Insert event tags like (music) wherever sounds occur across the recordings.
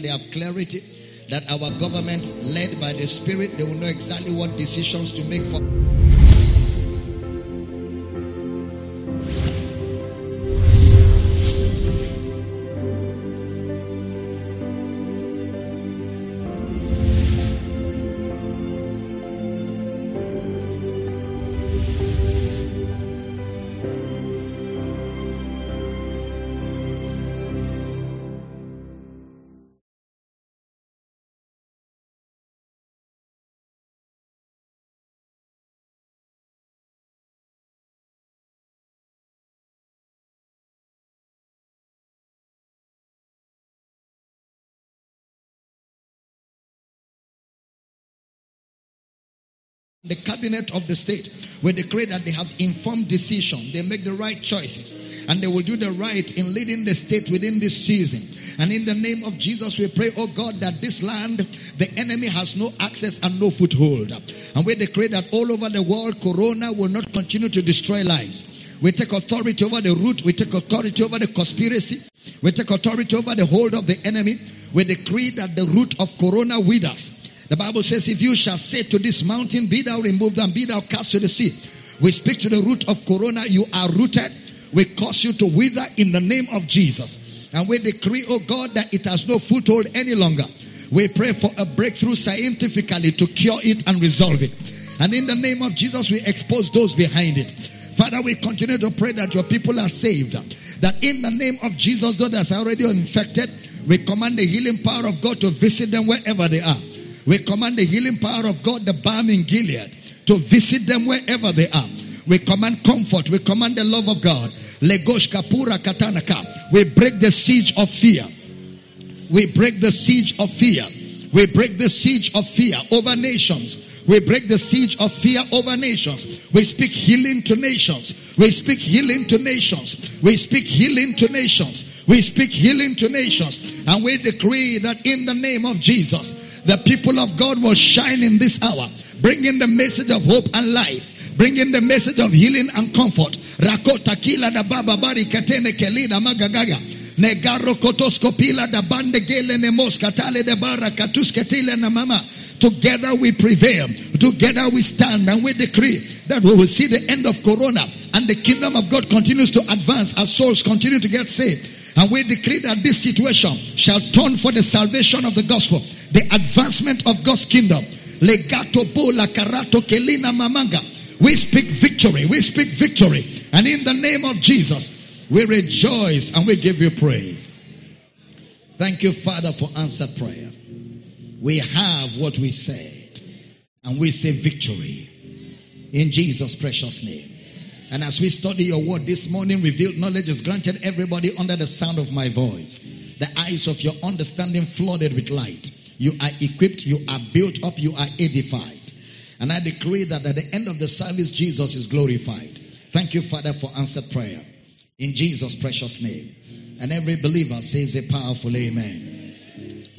they have clarity. That our government, led by the Spirit, they will know exactly what decisions to make for. The cabinet of the state we decree that they have informed decision they make the right choices and they will do the right in leading the state within this season and in the name of jesus we pray oh god that this land the enemy has no access and no foothold and we decree that all over the world corona will not continue to destroy lives we take authority over the root. We take authority over the conspiracy. We take authority over the hold of the enemy. We decree that the root of corona withers. The Bible says, if you shall say to this mountain, be thou removed and be thou cast to the sea. We speak to the root of corona. You are rooted. We cause you to wither in the name of Jesus. And we decree, oh God, that it has no foothold any longer. We pray for a breakthrough scientifically to cure it and resolve it. And in the name of Jesus, we expose those behind it. Father, we continue to pray that your people are saved. That in the name of Jesus, those that are already infected, we command the healing power of God to visit them wherever they are. We command the healing power of God, the balm in Gilead, to visit them wherever they are. We command comfort. We command the love of God. Legosh kapura katanaka. We break the siege of fear. We break the siege of fear. We break the siege of fear over nations. We break the siege of fear over nations. We speak healing to nations. We speak healing to nations. We speak healing to nations. We speak healing to nations. And we decree that in the name of Jesus, the people of God will shine in this hour, bringing the message of hope and life, bringing the message of healing and comfort. Rakota kila da baba bari katene kelina magagaga. Negaro kotoskopila da bande gele ne moskatale de bara katusketile na mama. Together we prevail. Together we stand and we decree that we will see the end of Corona and the kingdom of God continues to advance as souls continue to get saved. And we decree that this situation shall turn for the salvation of the gospel, the advancement of God's kingdom. Legato kelina mamanga. We speak victory. We speak victory. And in the name of Jesus, we rejoice and we give you praise. Thank you, Father, for answered prayer. We have what we said, and we say victory in Jesus' precious name. And as we study your word this morning, revealed knowledge is granted everybody under the sound of my voice. The eyes of your understanding flooded with light. You are equipped, you are built up, you are edified. And I decree that at the end of the service, Jesus is glorified. Thank you, Father, for answered prayer. In Jesus' precious name. And every believer says a powerful amen.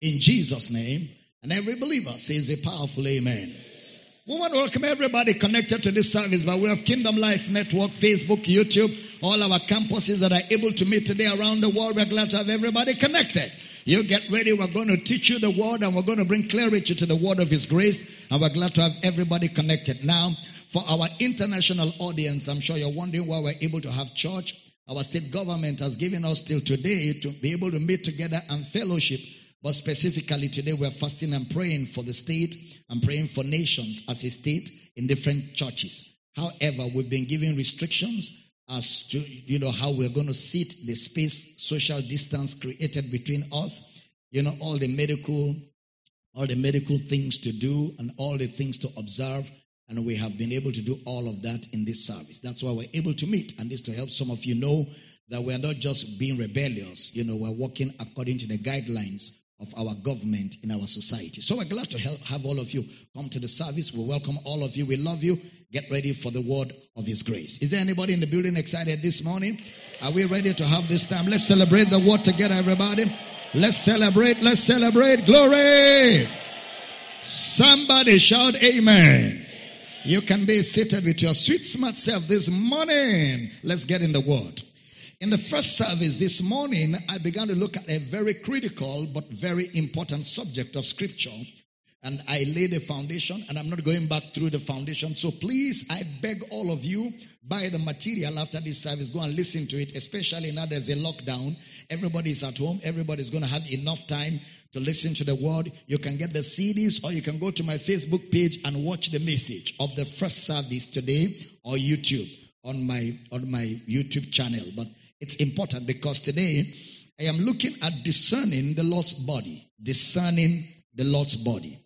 In Jesus' name. And every believer says a powerful amen. We want to welcome everybody connected to this service by way of Kingdom Life Network, Facebook, YouTube, all our campuses that are able to meet today around the world. We're glad to have everybody connected. You get ready. We're going to teach you the word and we're going to bring clarity to the word of His grace. And we're glad to have everybody connected. Now, for our international audience, I'm sure you're wondering why we're able to have church. Our state government has given us till today to be able to meet together and fellowship. But specifically today, we're fasting and praying for the state and praying for nations as a state in different churches. However, we've been given restrictions as to, you know, how we're going to sit the space, social distance created between us, you know, all the medical, all the medical things to do and all the things to observe. And we have been able to do all of that in this service. That's why we're able to meet. And this to help some of you know that we're not just being rebellious. You know, we're working according to the guidelines of our government in our society. So we're glad to help, have all of you come to the service. We welcome all of you. We love you. Get ready for the word of His grace. Is there anybody in the building excited this morning? Are we ready to have this time? Let's celebrate the word together, everybody. Let's celebrate. Let's celebrate. Glory. Somebody shout amen. You can be seated with your sweet, smart self this morning. Let's get in the word. In the first service this morning, I began to look at a very critical but very important subject of scripture. And I laid a foundation, and I'm not going back through the foundation. So please, I beg all of you, buy the material after this service. Go and listen to it, especially now there's a lockdown. Everybody's at home. Everybody's going to have enough time to listen to the word. You can get the CDs, or you can go to my Facebook page and watch the message of the first service today or YouTube on my on my YouTube channel. But it's important because today I am looking at discerning the Lord's body. Discerning the Lord's body.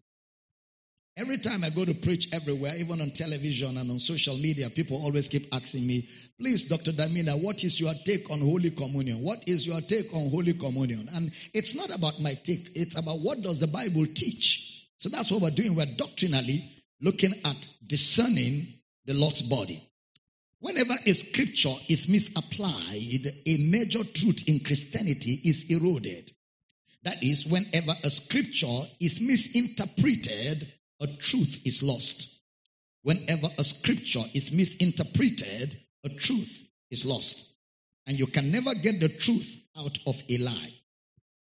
Every time I go to preach everywhere, even on television and on social media, people always keep asking me, please, Dr. Damina, what is your take on Holy Communion? What is your take on Holy Communion? And it's not about my take, it's about what does the Bible teach. So that's what we're doing. We're doctrinally looking at discerning the Lord's body. Whenever a scripture is misapplied, a major truth in Christianity is eroded. That is, whenever a scripture is misinterpreted, a truth is lost. Whenever a scripture is misinterpreted, a truth is lost. And you can never get the truth out of a lie.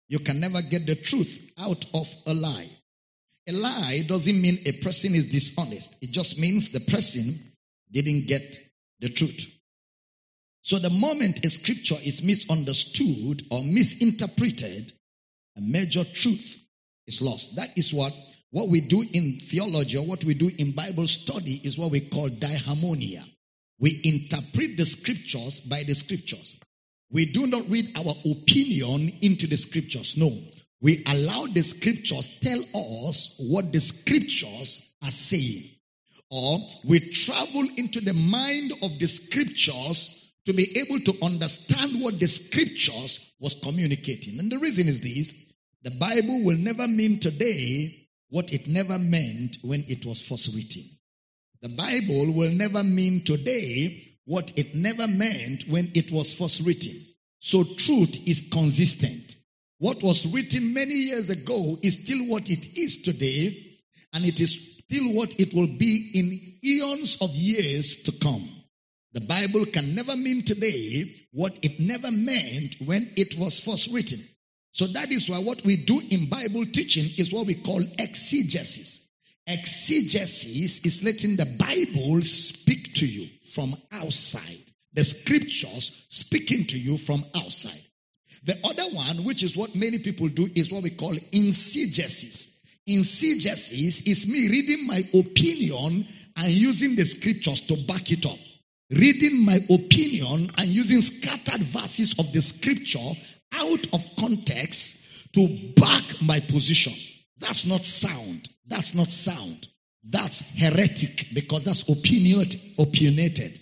You can never get the truth out of a lie. A lie doesn't mean a person is dishonest. It just means the person didn't get the truth. So the moment a scripture is misunderstood or misinterpreted, a major truth is lost. That is what what we do in theology or what we do in Bible study is what we call diharmonia. We interpret the scriptures by the scriptures. We do not read our opinion into the scriptures. No. We allow the scriptures tell us what the scriptures are saying or we travel into the mind of the scriptures to be able to understand what the scriptures was communicating. And the reason is this the Bible will never mean today what it never meant when it was first written. The Bible will never mean today what it never meant when it was first written. So truth is consistent. What was written many years ago is still what it is today, and it is still what it will be in eons of years to come. The Bible can never mean today what it never meant when it was first written. So that is why what we do in Bible teaching is what we call exegesis. Exegesis is letting the Bible speak to you from outside. The scriptures speaking to you from outside. The other one, which is what many people do, is what we call eisegesis. Eisegesis is me reading my opinion and using the scriptures to back it up. Reading my opinion and using scattered verses of the scripture out of context to back my position. That's not sound. That's not sound. That's heretic because that's opinionated.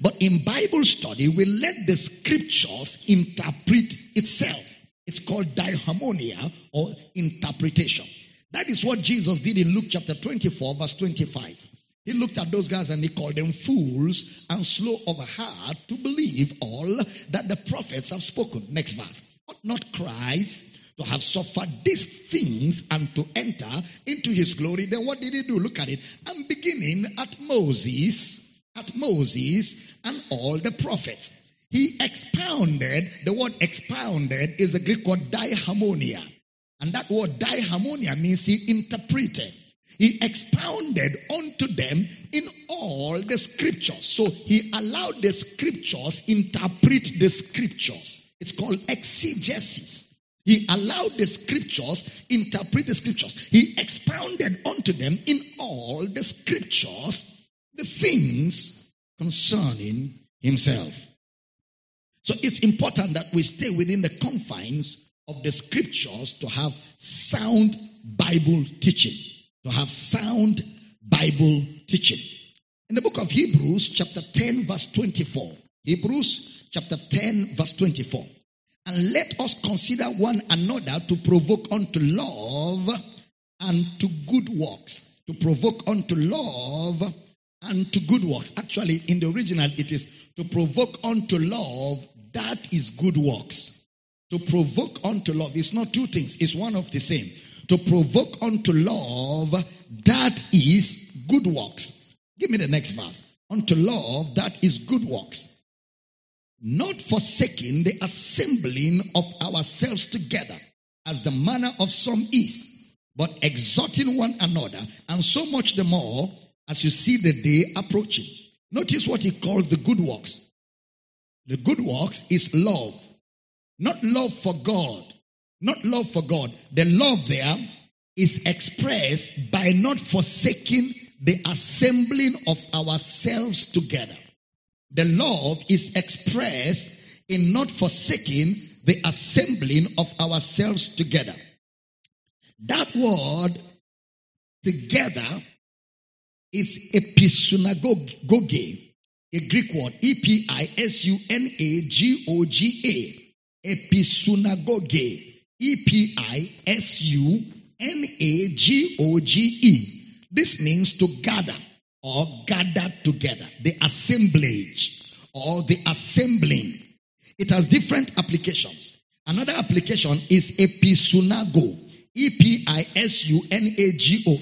But in Bible study, we let the scriptures interpret itself. It's called diharmonia or interpretation. That is what Jesus did in Luke chapter 24, verse 25. He looked at those guys and he called them fools and slow of heart to believe all that the prophets have spoken. Next verse. Ought not Christ to have suffered these things and to enter into his glory. Then what did he do? Look at it. And beginning at Moses, at Moses and all the prophets. He expounded, the word expounded is a Greek word diharmonia. And that word diharmonia means he interpreted. He expounded unto them in all the scriptures. So he allowed the scriptures interpret the scriptures. It's called exegesis. He allowed the scriptures interpret the scriptures. He expounded unto them in all the scriptures the things concerning himself. So it's important that we stay within the confines of the scriptures to have sound Bible teaching to have sound Bible teaching. In the book of Hebrews, chapter 10, verse 24. Hebrews, chapter 10, verse 24. And let us consider one another to provoke unto love and to good works. To provoke unto love and to good works. Actually, in the original, it is to provoke unto love, that is good works. To provoke unto love is not two things, it's one of the same. To provoke unto love, that is good works. Give me the next verse. Unto love, that is good works. Not forsaking the assembling of ourselves together, as the manner of some is, but exhorting one another, and so much the more as you see the day approaching. Notice what he calls the good works. The good works is love. Not love for God. Not love for God. The love there is expressed by not forsaking the assembling of ourselves together. The love is expressed in not forsaking the assembling of ourselves together. That word together is episunagoge, a Greek word, E-P-I-S-U-N-A-G-O-G-A, episunagoge, E-P-I-S-U-N-A-G-O-G-E. This means to gather or gather together, the assemblage or the assembling. It has different applications. Another application is episunago. E-P-I-S-U-N-A-G-O.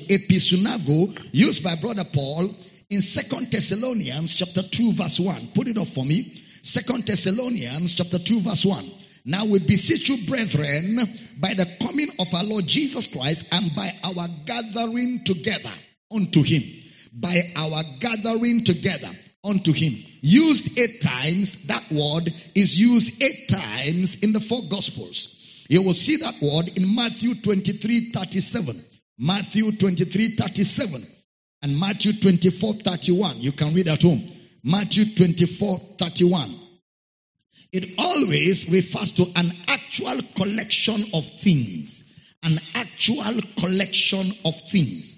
Episunago, used by Brother Paul in Second Thessalonians chapter 2 verse 1. Put it up for me. Second Thessalonians chapter 2 verse 1. Now we beseech you, brethren, by the coming of our Lord Jesus Christ and by our gathering together unto him. By our gathering together unto him. Used eight times, that word is used eight times in the four gospels. You will see that word in Matthew 23 37. Matthew 23 37 and Matthew 24 31. You can read at home. Matthew 24 31. It always refers to an actual collection of things. An actual collection of things.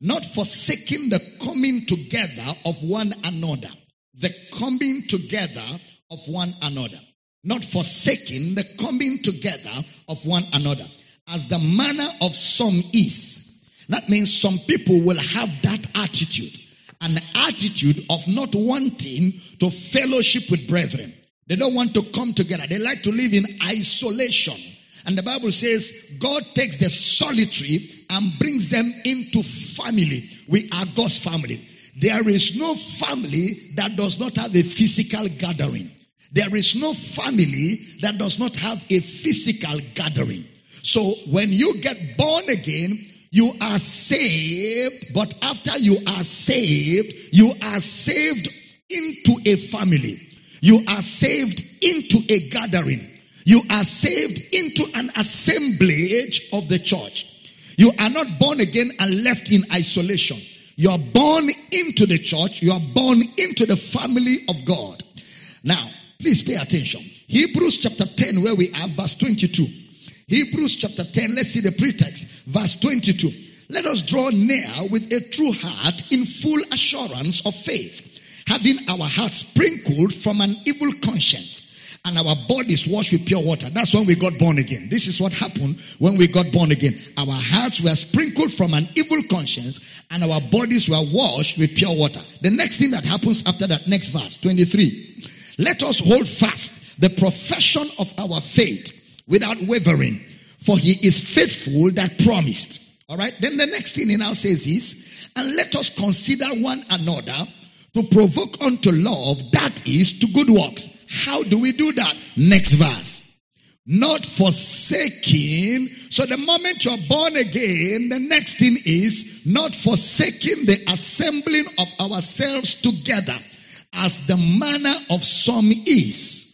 Not forsaking the coming together of one another. The coming together of one another not forsaking the coming together of one another, as the manner of some is. That means some people will have that attitude, an attitude of not wanting to fellowship with brethren. They don't want to come together. They like to live in isolation. And the Bible says God takes the solitary and brings them into family. We are God's family. There is no family that does not have a physical gathering. There is no family that does not have a physical gathering. So when you get born again, you are saved, but after you are saved, you are saved into a family. You are saved into a gathering. You are saved into an assemblage of the church. You are not born again and left in isolation. You are born into the church. You are born into the family of God. Now, Please pay attention. Hebrews chapter 10, where we are, verse 22. Hebrews chapter 10, let's see the pretext. Verse 22. Let us draw near with a true heart in full assurance of faith, having our hearts sprinkled from an evil conscience and our bodies washed with pure water. That's when we got born again. This is what happened when we got born again. Our hearts were sprinkled from an evil conscience and our bodies were washed with pure water. The next thing that happens after that, next verse, 23. Let us hold fast the profession of our faith without wavering, for he is faithful that promised. All right. Then the next thing he now says is, and let us consider one another to provoke unto love, that is to good works. How do we do that? Next verse. Not forsaking. So the moment you're born again, the next thing is not forsaking the assembling of ourselves together as the manner of some is.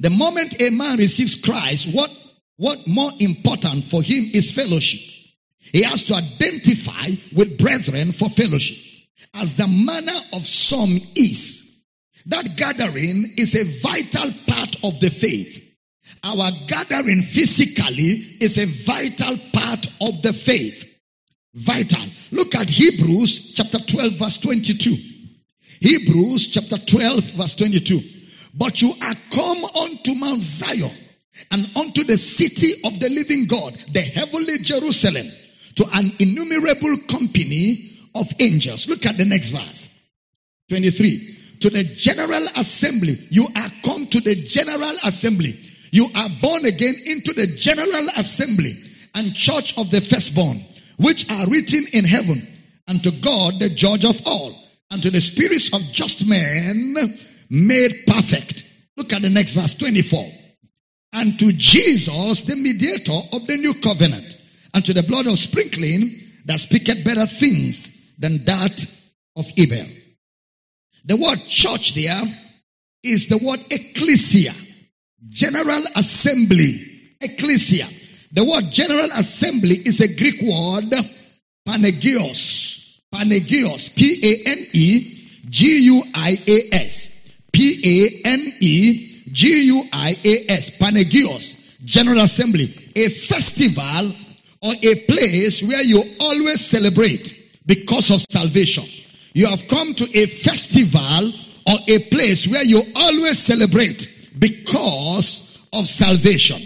The moment a man receives Christ, what, what more important for him is fellowship. He has to identify with brethren for fellowship. As the manner of some is. That gathering is a vital part of the faith. Our gathering physically is a vital part of the faith. Vital. Look at Hebrews chapter 12 verse 22. Hebrews chapter 12 verse 22. But you are come unto Mount Zion and unto the city of the living God, the heavenly Jerusalem, to an innumerable company of angels. Look at the next verse. 23. To the general assembly. You are come to the general assembly. You are born again into the general assembly and church of the firstborn, which are written in heaven, and to God, the judge of all, and to the spirits of just men made perfect. Look at the next verse 24. And to Jesus, the mediator of the new covenant, and to the blood of sprinkling that speaketh better things than that of Abel. The word church there is the word ecclesia, general assembly, ecclesia. The word general assembly is a Greek word, panegios, panegios, P-A-N-E-G-U-I-A-S, P-A-N-E-G-U-I-A-S, panegios, general assembly, a festival or a place where you always celebrate because of salvation. You have come to a festival or a place where you always celebrate because of salvation.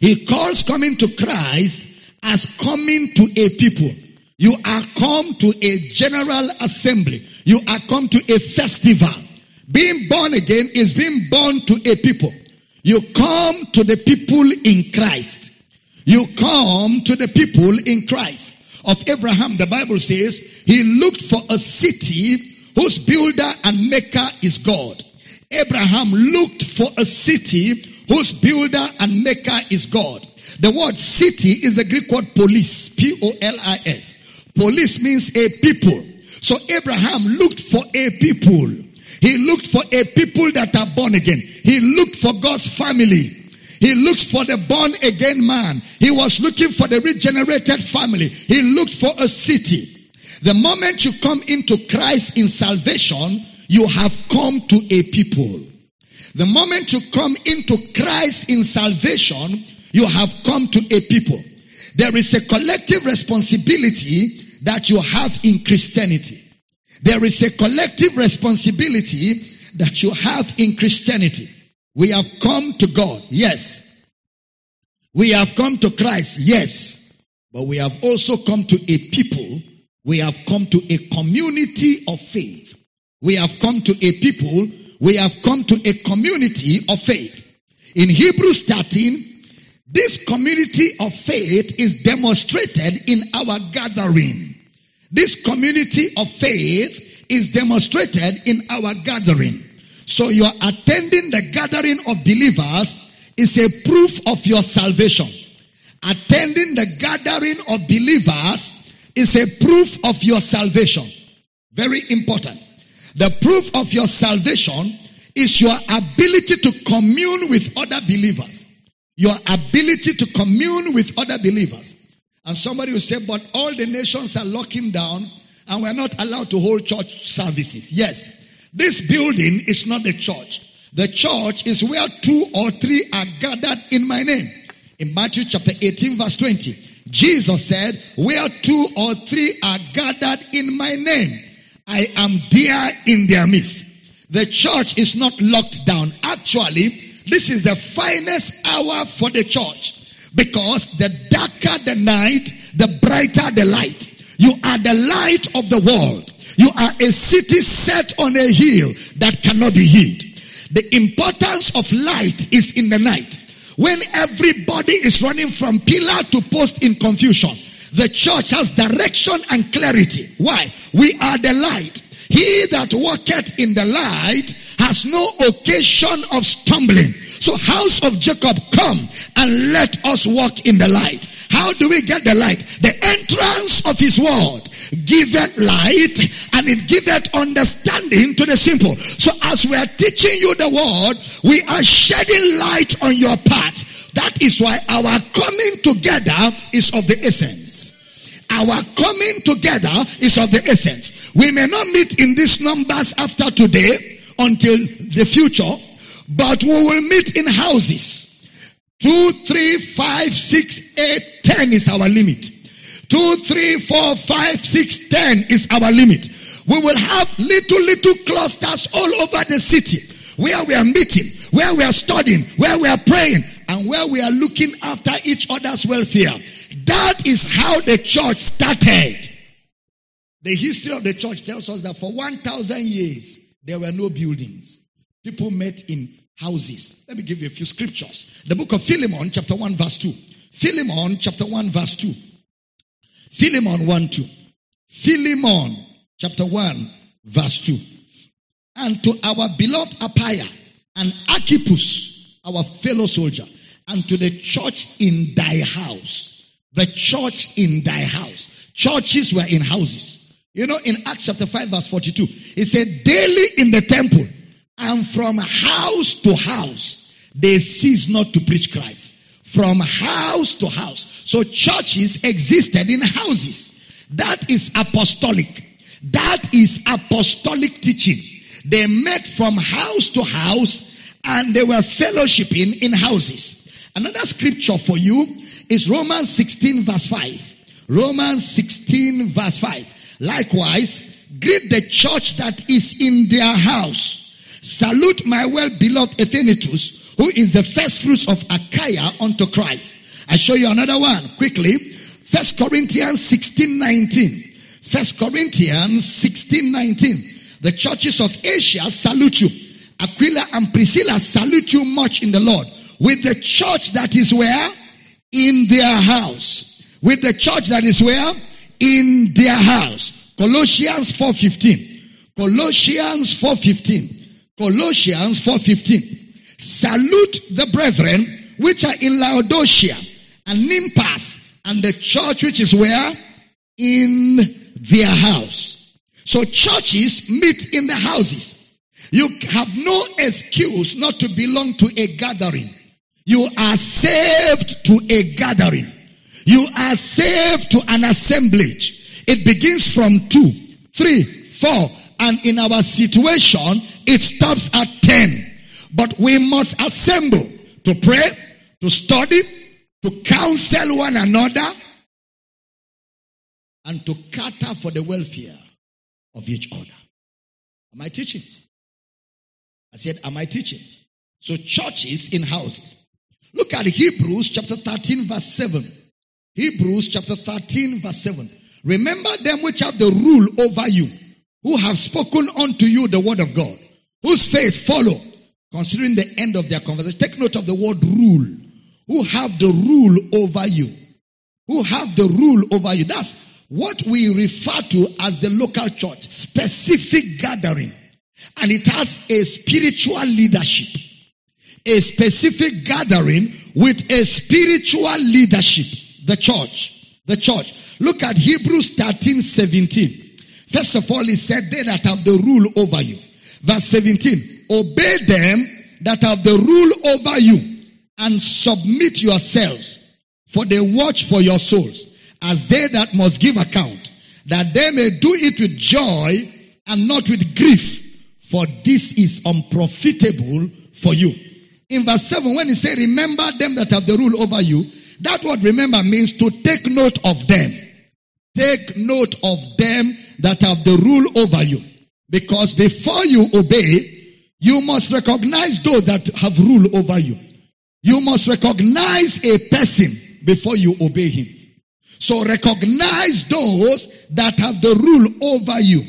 He calls coming to Christ as coming to a people. You are come to a general assembly. You are come to a festival. Being born again is being born to a people. You come to the people in Christ. You come to the people in Christ. Of Abraham, the Bible says, he looked for a city whose builder and maker is God. Abraham looked for a city whose builder and maker is God. The word city is a Greek word polis, P-O-L-I-S. Polis means a people. So Abraham looked for a people. He looked for a people that are born again. He looked for God's family. He looked for the born again man. He was looking for the regenerated family. He looked for a city. The moment you come into Christ in salvation, you have come to a people. The moment you come into Christ in salvation, you have come to a people. There is a collective responsibility that you have in Christianity. There is a collective responsibility that you have in Christianity. We have come to God, yes. We have come to Christ, yes. But we have also come to a people. We have come to a community of faith. We have come to a people. We have come to a community of faith. In Hebrews 13, this community of faith is demonstrated in our gathering. This community of faith is demonstrated in our gathering. So your attending the gathering of believers is a proof of your salvation. Attending the gathering of believers is a proof of your salvation. Very important. The proof of your salvation is your ability to commune with other believers. Your ability to commune with other believers. And somebody will say, but all the nations are locking down and we're not allowed to hold church services. Yes. This building is not the church. The church is where two or three are gathered in my name. In Matthew chapter 18 verse 20, Jesus said, where two or three are gathered in my name, I am there in their midst. The church is not locked down. Actually, this is the finest hour for the church because the darker the night, the brighter the light. You are the light of the world. You are a city set on a hill that cannot be hid. The importance of light is in the night. When everybody is running from pillar to post in confusion, the church has direction and clarity. Why? We are the light. He that walketh in the light has no occasion of stumbling. So house of Jacob, come and let us walk in the light. How do we get the light? The entrance of his word giveth light and it giveth understanding to the simple. So as we are teaching you the word, we are shedding light on your path. That is why our coming together is of the essence. Our coming together is of the essence. We may not meet in these numbers after today until the future, but we will meet in houses. Two, three, five, six, eight, ten is our limit. Two, three, four, five, six, ten is our limit. We will have little, little clusters all over the city where we are meeting, where we are studying, where we are praying, and where we are looking after each other's welfare. That is how the church started. The history of the church tells us that for 1,000 years, there were no buildings. People met in houses. Let me give you a few scriptures. The book of Philemon, chapter 1, verse 2. Philemon, chapter 1, verse 2. Philemon 1, 2. Philemon, chapter 1, verse 2. And to our beloved Apphia and Archippus, our fellow soldier, and to the church in thy house. The church in thy house. Churches were in houses. You know, in Acts chapter 5, verse 42, it said, daily in the temple and from house to house, they cease not to preach Christ. From house to house. So churches existed in houses. That is apostolic. That is apostolic teaching. They met from house to house and they were fellowshipping in houses. Another scripture for you is Romans 16 verse 5. Romans 16 verse 5. Likewise, greet the church that is in their house. Salute my well beloved Epaphras, who is the first fruits of Achaia unto Christ. I show you another one quickly. First Corinthians 16 19. First Corinthians 16 19. The churches of Asia salute you. Aquila and Priscilla salute you much in the Lord. With the church that is where? In their house. With the church that is where? In their house. Colossians 4.15. Colossians 4.15. Colossians 4.15. Salute the brethren which are in Laodicea and Nymphas and the church which is where? In their house. So churches meet in the houses. You have no excuse not to belong to a gathering. You are saved to a gathering. You are saved to an assemblage. It begins from two, three, four, and in our situation, it stops at ten. But we must assemble to pray, to study, to counsel one another, and to cater for the welfare of each other. Am I teaching? I said, Am I teaching? So, churches in houses. Look at Hebrews chapter 13, verse 7. Hebrews chapter 13, verse 7. Remember them which have the rule over you, who have spoken unto you the word of God, whose faith follow, considering the end of their conversation. Take note of the word rule. Who have the rule over you. Who have the rule over you. That's what we refer to as the local church. Specific gathering. And it has a spiritual leadership. A specific gathering with a spiritual leadership. The church. The church. Look at Hebrews 13, 17. First of all, he said, they that have the rule over you. Verse 17. Obey them that have the rule over you and submit yourselves for they watch for your souls as they that must give account that they may do it with joy and not with grief for this is unprofitable for you. In verse 7, when he said, remember them that have the rule over you, that word remember means to take note of them. Take note of them that have the rule over you. Because before you obey, you must recognize those that have rule over you. You must recognize a person before you obey him. So recognize those that have the rule over you,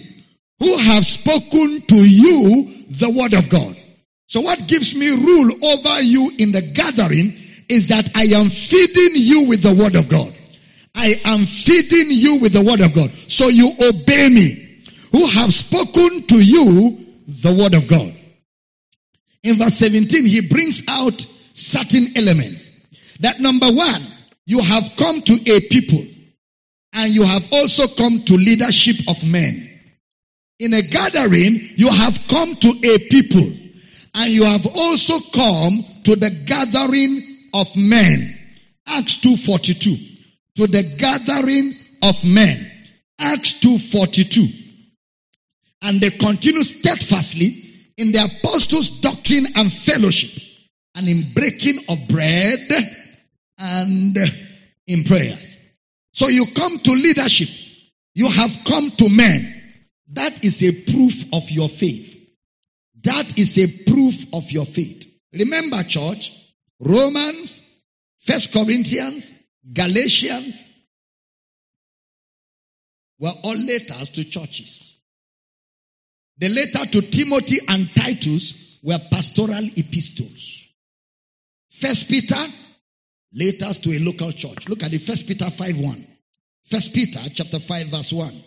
who have spoken to you the word of God. So what gives me rule over you in the gathering is that I am feeding you with the word of God. I am feeding you with the word of God. So you obey me, who have spoken to you the word of God. In verse 17, he brings out certain elements. That number one, you have come to a people and you have also come to leadership of men. In a gathering, you have come to a people and you have also come to the gathering of men. Acts 2.42. To the gathering of men. Acts 2.42. And they continue steadfastly in the apostles' doctrine and fellowship and in breaking of bread and in prayers. So you come to leadership. You have come to men. That is a proof of your faith. That is a proof of your faith. Remember, church, Romans, First Corinthians, Galatians were all letters to churches. The letter to Timothy and Titus were pastoral epistles. First Peter, letters to a local church. Look at the First Peter 5 1. First Peter chapter 5 verse 1.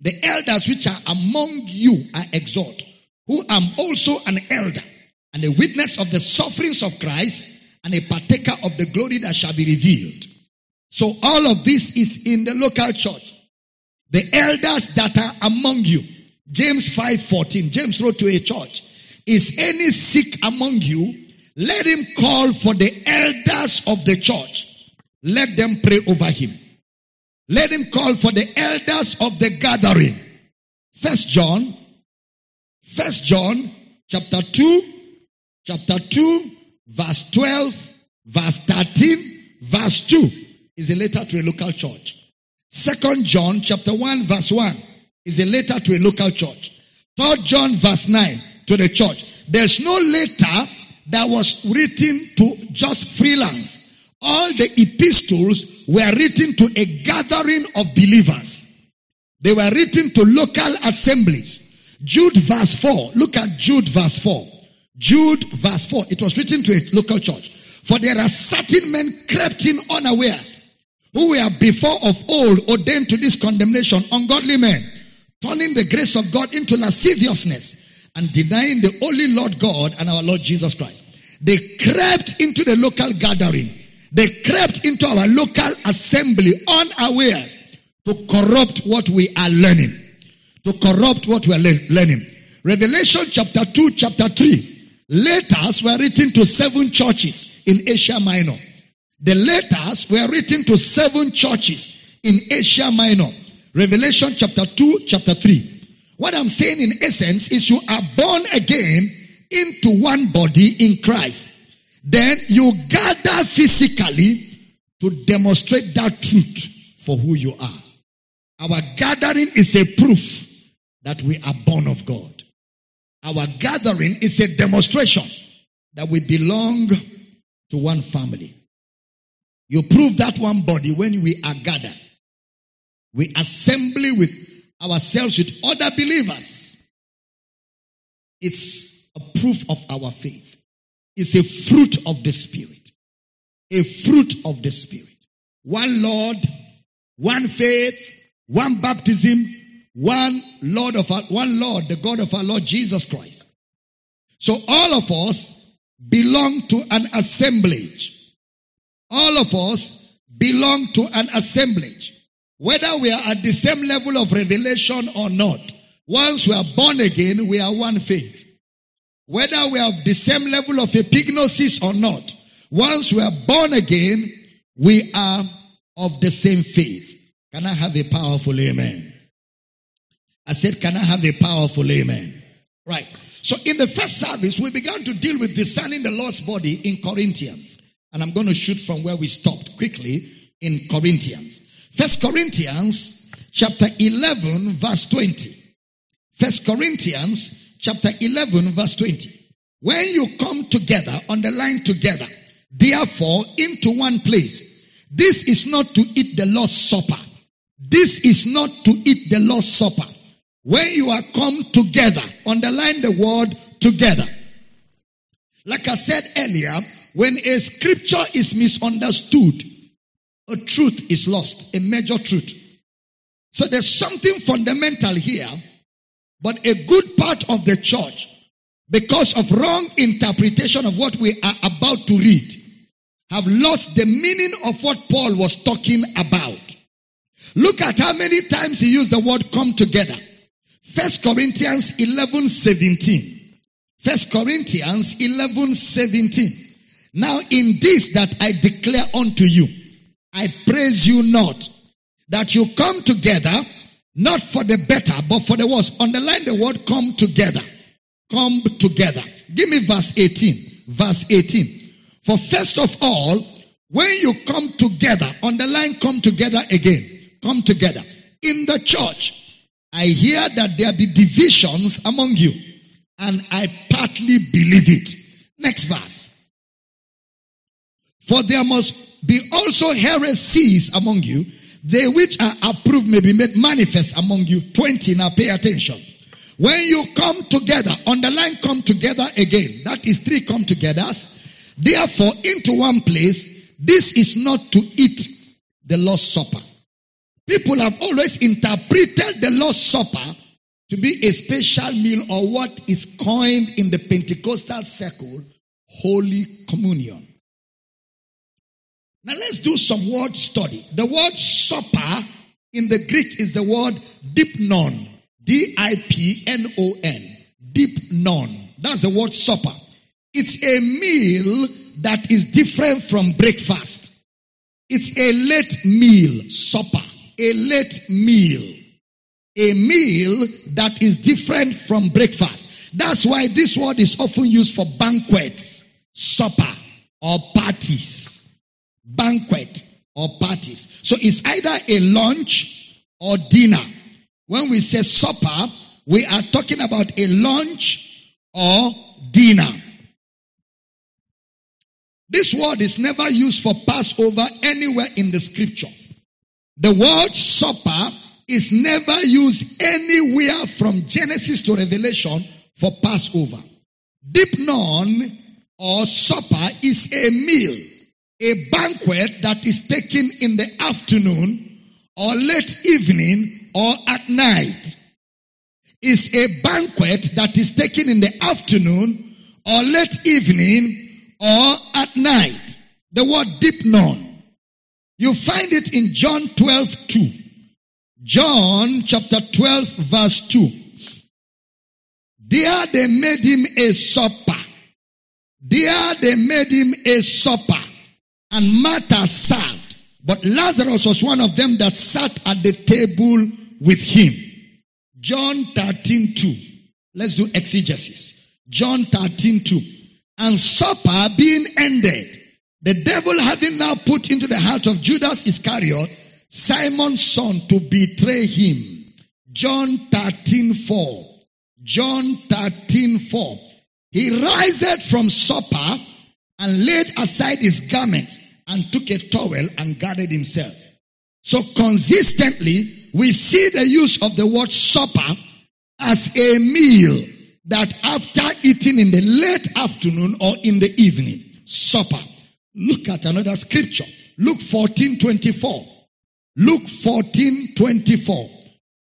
The elders which are among you I exhort, who am also an elder and a witness of the sufferings of Christ and a partaker of the glory that shall be revealed. So all of this is in the local church. The elders that are among you. James 5:14. James wrote to a church, is any sick among you? Let him call for the elders of the church. Let them pray over him. Let him call for the elders of the gathering. First John, First John chapter 2, chapter 2, verse 12, verse 13, verse 2 is a letter to a local church. Second John chapter 1 verse 1 is a letter to a local church. Third John verse 9 to the church. There's no letter that was written to just freelance. All the epistles were written to a gathering of believers. They were written to local assemblies. Jude verse 4. Look at Jude verse 4. Jude verse 4. It was written to a local church. For there are certain men crept in unawares who were before of old ordained to this condemnation, ungodly men, turning the grace of God into lasciviousness and denying the only Lord God and our Lord Jesus Christ. They crept into the local gathering. They crept into our local assembly unawares to corrupt what we are learning. To corrupt what we are learning. Revelation chapter 2, chapter 3. Letters were written to seven churches in Asia Minor. The letters were written to seven churches in Asia Minor. Revelation chapter 2, chapter 3. What I'm saying in essence is you are born again into one body in Christ. Then you gather physically to demonstrate that truth for who you are. Our gathering is a proof that we are born of God. Our gathering is a demonstration that we belong to one family. You prove that one body when we are gathered. We assembly with ourselves with other believers. It's a proof of our faith. It's a fruit of the Spirit. A fruit of the Spirit. One Lord, one faith, one baptism, one Lord of our, one Lord, the God of our Lord Jesus Christ. So all of us belong to an assemblage. All of us belong to an assemblage. Whether we are at the same level of revelation or not, once we are born again, we are one faith. Whether we have the same level of epignosis or not, once we are born again, we are of the same faith. Can I have a powerful amen? I said, can I have a powerful amen? Right. So in the first service, we began to deal with discerning the Lord's body in Corinthians. And I'm going to shoot from where we stopped quickly in Corinthians. First Corinthians chapter 11 verse 20. First Corinthians chapter 11 verse 20. When you come together, underline together, therefore into one place. This is not to eat the Lord's supper. This is not to eat the Lord's supper. When you are come together, underline the word together. Like I said earlier, when a scripture is misunderstood, a truth is lost, a major truth. So there's something fundamental here, but a good part of the church, because of wrong interpretation of what we are about to read, have lost the meaning of what Paul was talking about. Look at how many times he used the word come together. First Corinthians 11, 17. First Corinthians 11, 17. Now in this that I declare unto you, I praise you not that you come together, not for the better, but for the worse. Underline the word come together. Come together. Give me verse 18. Verse 18. For first of all, when you come together, underline come together again. Come together. In the church, I hear that there be divisions among you, and I partly believe it. Next verse. For there must be also heresies among you. They which are approved may be made manifest among you. 20. Now pay attention. When you come together, underline come together again. That is three come togethers. Therefore, into one place, this is not to eat the Lord's Supper. People have always interpreted the Lord's Supper to be a special meal or what is coined in the Pentecostal circle, Holy Communion. Now let's do some word study. The word supper in the Greek is the word dipnon. D-I-P-N-O-N. Dipnon. That's the word supper. It's a meal that is different from breakfast. It's a late meal, supper. A late meal. A meal that is different from breakfast. That's why this word is often used for banquets, supper, or parties. Banquet or parties. So it's either a lunch or dinner. When we say supper, we are talking about a lunch or dinner. This word is never used for Passover anywhere in the scripture. The word supper is never used anywhere from Genesis to Revelation for Passover. Dipnon or supper is a meal, a banquet that is taken in the afternoon or late evening or at night. Is a banquet that is taken in the afternoon or late evening or at night. The word dipnon. You find it in John 12, 2. John chapter 12 verse 2. There they made him a supper. There they made him a supper. And Martha served. But Lazarus was one of them that sat at the table with him. John 13, 2. Let's do exegesis. John 13, 2. And supper being ended, the devil having now put into the heart of Judas Iscariot, Simon's son, to betray him. John 13, 4. John 13, 4. He riseth from supper and laid aside his garments and took a towel and gathered himself. So consistently, we see the use of the word supper as a meal that after eating in the late afternoon or in the evening, supper. Look at another scripture. Luke 14, 24. Luke 14, 24.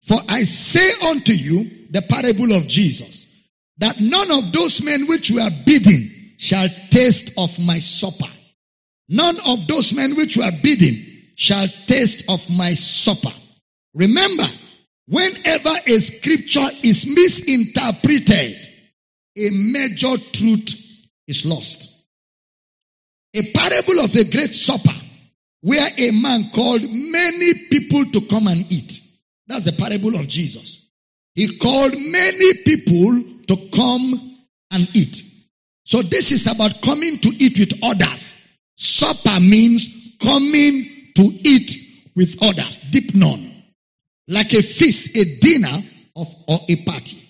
For I say unto you the parable of Jesus, that none of those men which were bidden shall taste of my supper. None of those men which were bidden shall taste of my supper. Remember, Whenever a scripture is misinterpreted, a major truth is lost. A parable of a great supper where a man called many people to come and eat. That's the parable of Jesus. He called many people to come and eat. So this is about coming to eat with others. Supper means coming to eat with others. Dipnon like a feast, a dinner of, or a party.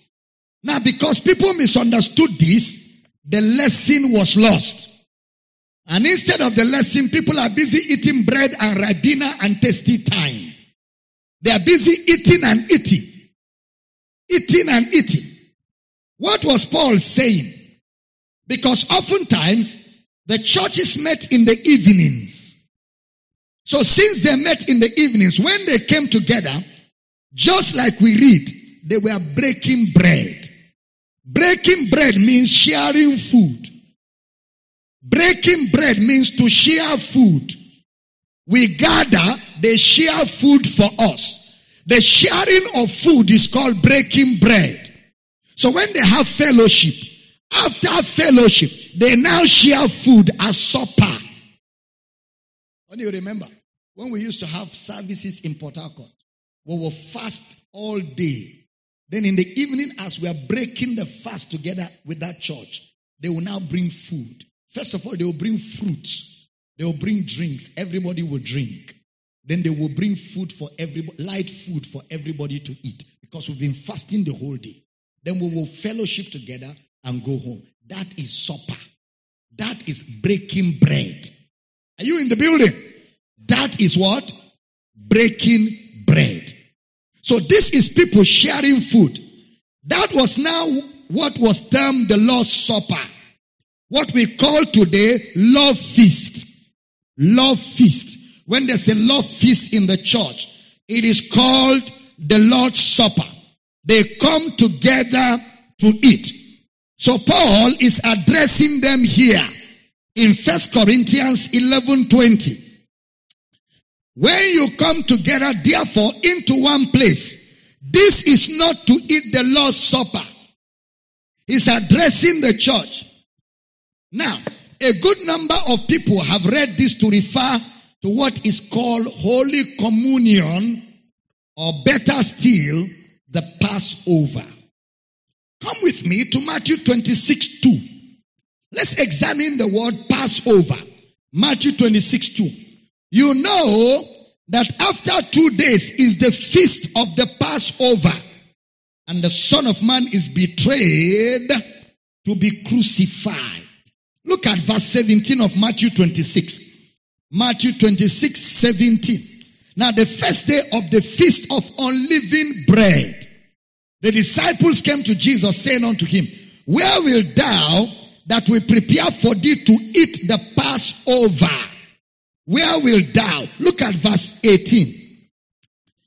Now, because people misunderstood this, the lesson was lost. And instead of the lesson, people are busy eating bread and ribena and tasty time. They are busy eating and eating. Eating and eating. What was Paul saying? Because oftentimes the churches met in the evenings. So since they met in the evenings, when they came together, just like we read, they were breaking bread. Breaking bread means sharing food. Breaking bread means to share food. We gather, they share food for us. The sharing of food is called breaking bread. So when they have fellowship, after fellowship, they now share food as supper. You remember, when we used to have services in Port Harcourt, we will fast all day. Then in the evening, as we are breaking the fast together with that church, they will now bring food. First of all, they will bring fruit. They will bring drinks. Everybody will drink. Then they will bring food for everybody, light food for everybody to eat because we've been fasting the whole day. Then we will fellowship together. and go home. That is supper. That is breaking bread. Are you in the building? That is what? Breaking bread. So this is people sharing food. That was now what was termed the Lord's Supper. What we call today love feast. Love feast. When there's a love feast in the church, it is called the Lord's Supper. They come together to eat. So Paul is addressing them here in First Corinthians 11:20. When you come together, therefore, into one place, this is not to eat the Lord's Supper. He's addressing the church. Now, a good number of people have read this to refer to what is called Holy Communion, or better still, the Passover. Come with me to Matthew 26 2. Let's examine the word Passover. Matthew 26 2. You know that after two days is the feast of the Passover, and the Son of Man is betrayed to be crucified. Look at verse 17 of Matthew 26. Matthew 26, 17. Now the first day of the feast of unleavened bread, the disciples came to Jesus saying unto him, Where will thou that we prepare for thee to eat the Passover? Where will thou? Look at verse 18.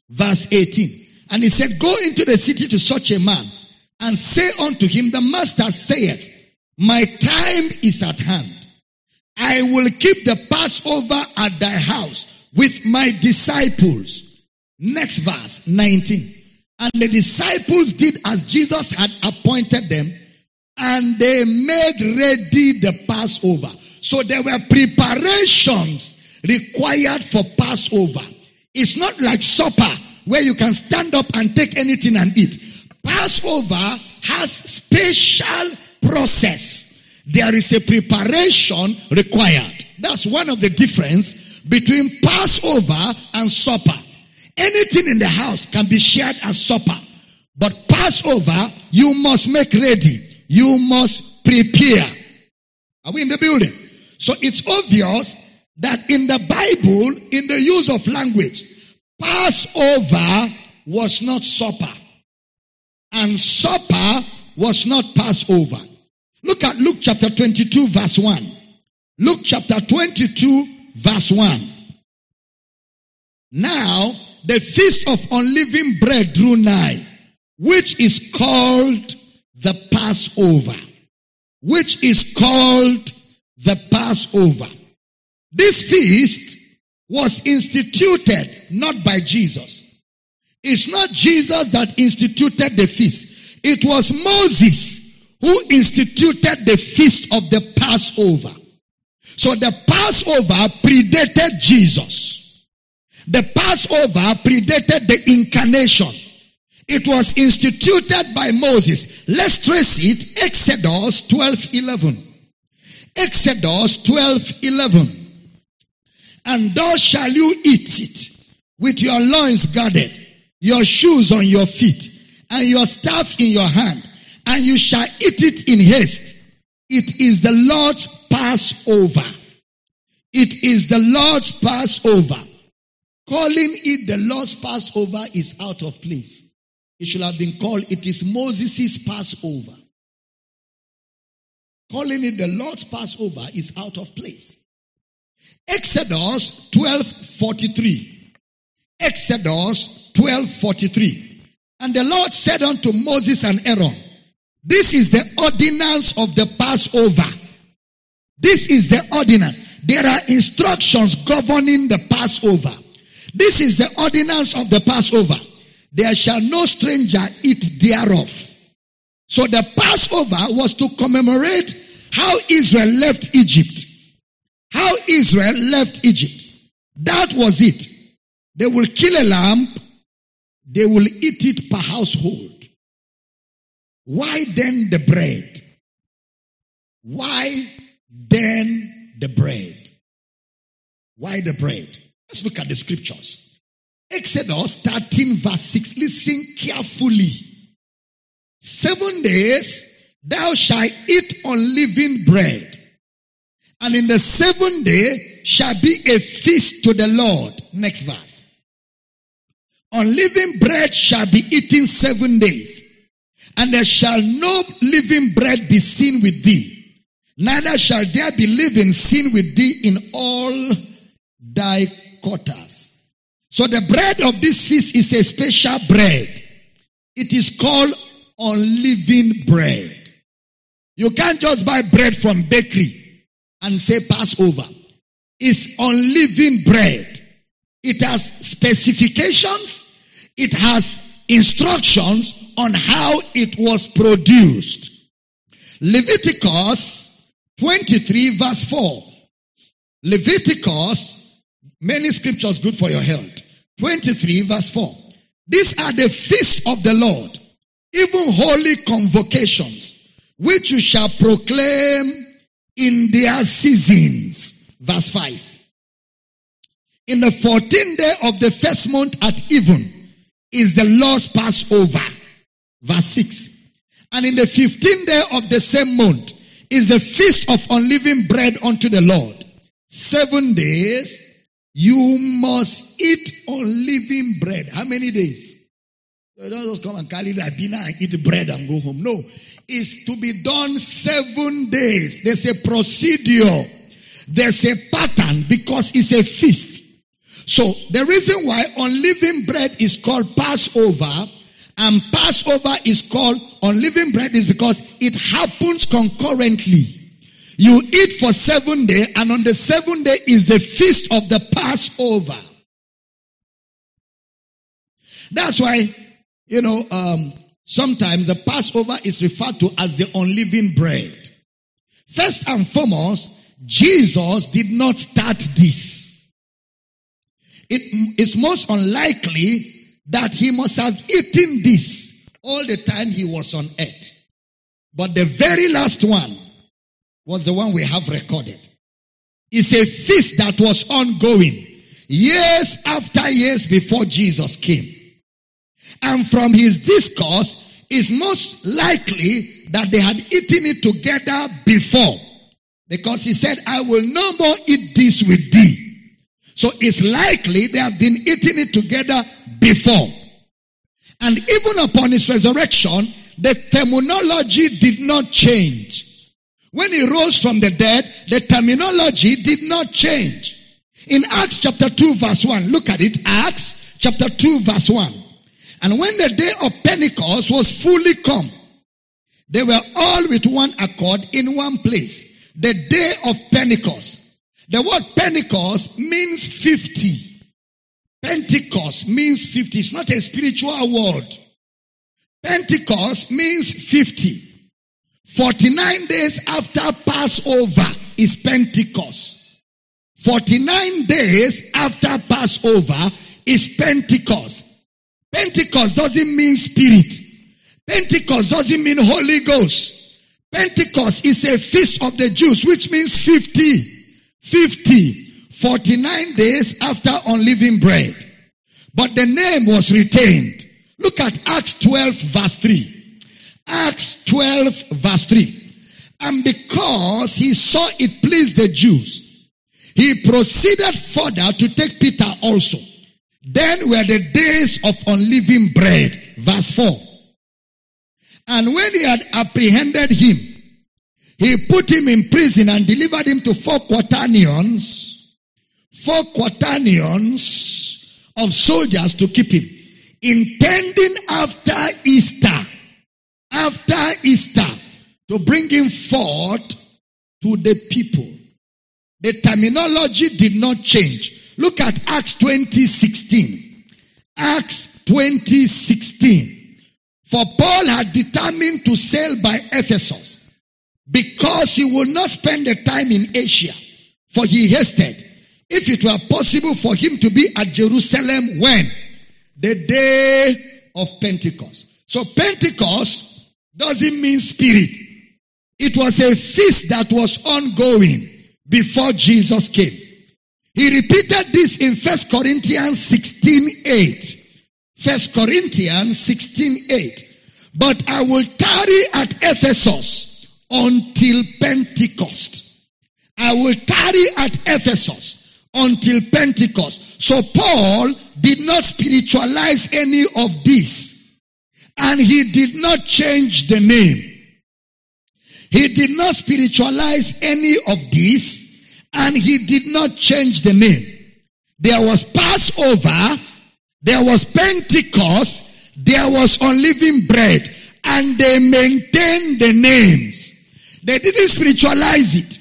Verse 18. And he said, Go into the city to such a man and say unto him, The master saith, My time is at hand. I will keep the Passover at thy house with my disciples. Next verse, 19. And the disciples did as Jesus had appointed them, and they made ready the Passover. So there were preparations required for Passover. It's not like supper where you can stand up and take anything and eat. Passover has special process. There is a preparation required. That's one of the difference between Passover and supper. Anything in the house can be shared as supper. But Passover, you must make ready. You must prepare. Are we in the building? So it's obvious that in the Bible, in the use of language, Passover was not supper. And supper was not Passover. Look at Luke chapter 22 verse 1. Luke chapter 22 verse 1. Now, the feast of unleavened bread drew nigh, which is called the Passover. Which is called the Passover. This feast was instituted not by Jesus. It's not Jesus that instituted the feast. It was Moses who instituted the feast of the Passover. So the Passover predated Jesus. The Passover predated the incarnation. It was instituted by Moses. Let's trace it. Exodus 12, 11. Exodus 12, 11. And thus shall you eat it with your loins guarded, your shoes on your feet, and your staff in your hand, and you shall eat it in haste. It is the Lord's Passover. It is the Lord's Passover. Calling it the Lord's Passover is out of place. It should have been called, it is Moses' Passover. Calling it the Lord's Passover is out of place. Exodus 12:43. Exodus 12:43. And the Lord said unto Moses and Aaron, This is the ordinance of the Passover. This is the ordinance. There are instructions governing the Passover. This is the ordinance of the Passover. There shall no stranger eat thereof. So the Passover was to commemorate how Israel left Egypt. How Israel left Egypt. That was it. They will kill a lamb. They will eat it per household. Why then the bread? Why then the bread? Why the bread? Let's look at the scriptures. Exodus 13 verse 6. Listen carefully. Seven days thou shalt eat unleavened bread. And in the seventh day shall be a feast to the Lord. Next verse. Unleavened bread shall be eaten seven days. And there shall no living bread be seen with thee. Neither shall there be living seen with thee in all thy quarters. So the bread of this feast is a special bread. It is called unleavened bread. You can't just buy bread from bakery and say Passover. It's unleavened bread. It has specifications. It has instructions on how it was produced. Leviticus 23 verse 4. Leviticus, many scriptures good for your health. 23 verse 4. These are the feasts of the Lord, even holy convocations, which you shall proclaim in their seasons. Verse 5. In the 14th day of the first month at even is the Lord's Passover. Verse 6. And in the 15th day of the same month is the feast of unleavened bread unto the Lord. Seven days you must eat unleavened bread. How many days? You don't just come and carry Ribena and eat bread and go home. No. It's to be done seven days. There's a procedure. There's a pattern because it's a feast. So the reason why unleavened bread is called Passover and Passover is called unleavened bread is because it happens concurrently. You eat for seven days and on the seventh day is the feast of the Passover. That's why, you know, um, sometimes the Passover is referred to as the unleavened bread. First and foremost, Jesus did not start this. It is most unlikely that he must have eaten this all the time he was on earth. But the very last one was the one we have recorded. It's a feast that was ongoing years after years before Jesus came. And from his discourse, it's most likely that they had eaten it together before. Because he said, I will no more eat this with thee. So it's likely they have been eating it together before. And even upon his resurrection, the terminology did not change. When he rose from the dead, the terminology did not change. In Acts chapter 2 verse 1, look at it. Acts chapter 2 verse 1. And when the day of Pentecost was fully come, they were all with one accord in one place. The day of Pentecost. The word Pentecost means 50. Pentecost means 50. It's not a spiritual word. Pentecost means 50. 49 days after Passover is Pentecost. 49 days after Passover is Pentecost. Pentecost doesn't mean spirit. Pentecost doesn't mean Holy Ghost. Pentecost is a feast of the Jews, which means 50. 50. 49 days after unleavened bread. But the name was retained. Look at Acts 12 verse 3. Acts 12 verse 3. And because he saw it pleased the Jews, he proceeded further to take Peter also. Then were the days of unleavened bread. Verse 4. And when he had apprehended him, he put him in prison and delivered him to four quaternions, four quaternions of soldiers to keep him, intending after Easter after Easter to bring him forth to the people. The terminology did not change. Look at Acts 2016. Acts 2016. For Paul had determined to sail by Ephesus because he would not spend the time in Asia, for he hasted. If it were possible for him to be at Jerusalem when? The day of Pentecost. So Pentecost doesn't mean spirit. It was a feast that was ongoing before Jesus came. He repeated this in 1 Corinthians 16 8. 1 Corinthians 16 8. But I will tarry at Ephesus until Pentecost. I will tarry at Ephesus until Pentecost. So Paul did not spiritualize any of this. And he did not change the name. He did not spiritualize any of this. And he did not change the name. There was Passover. There was Pentecost. There was unleavened bread. And they maintained the names. They didn't spiritualize it.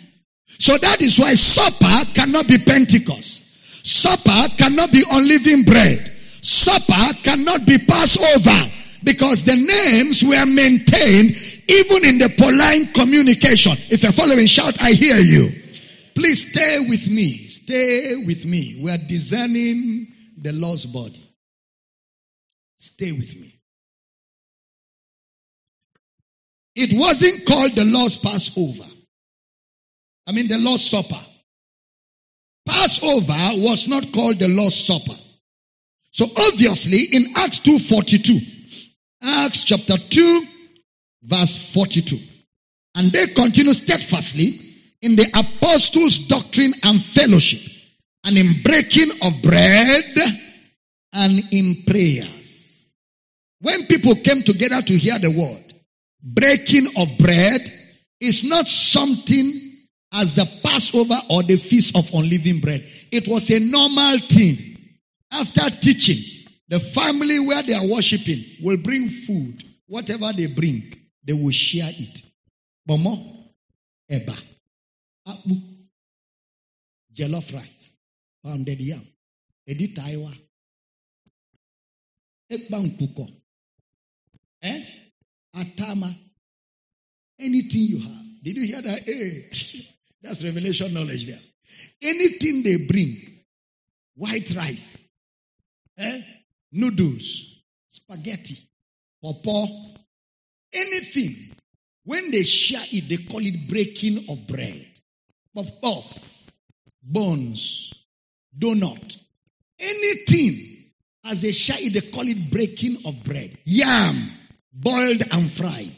So that is why supper cannot be Pentecost. Supper cannot be unleavened bread. Supper cannot be Passover because the names were maintained even in the Pauline communication. If you're following, shout, I hear you. Please stay with me. Stay with me. We are discerning the Lord's body. Stay with me. It wasn't called the Lord's Passover. I mean the Lord's Supper. Passover was not called the Lord's Supper. So obviously in Acts 2.42, Acts chapter 2 verse 42, and they continue steadfastly in the apostles' doctrine and fellowship, and in breaking of bread and in prayers. When people came together to hear the word, breaking of bread is not something as the Passover or the Feast of Unleavened Bread. It was a normal thing. After teaching, the family where they are worshiping will bring food. Whatever they bring, they will share it. Bomo, eba, apu, jollof rice, pounded yam, edi taiwa, ekbankuko, eh, atama, anything you have. Did you hear that? Hey. (laughs) That's revelation knowledge there. Anything they bring, white rice, eh? noodles, spaghetti, pawpaw, anything. When they share it, they call it breaking of bread. Puff puff, bones, donut, anything. As they share it, they call it breaking of bread. Yam, boiled and fried.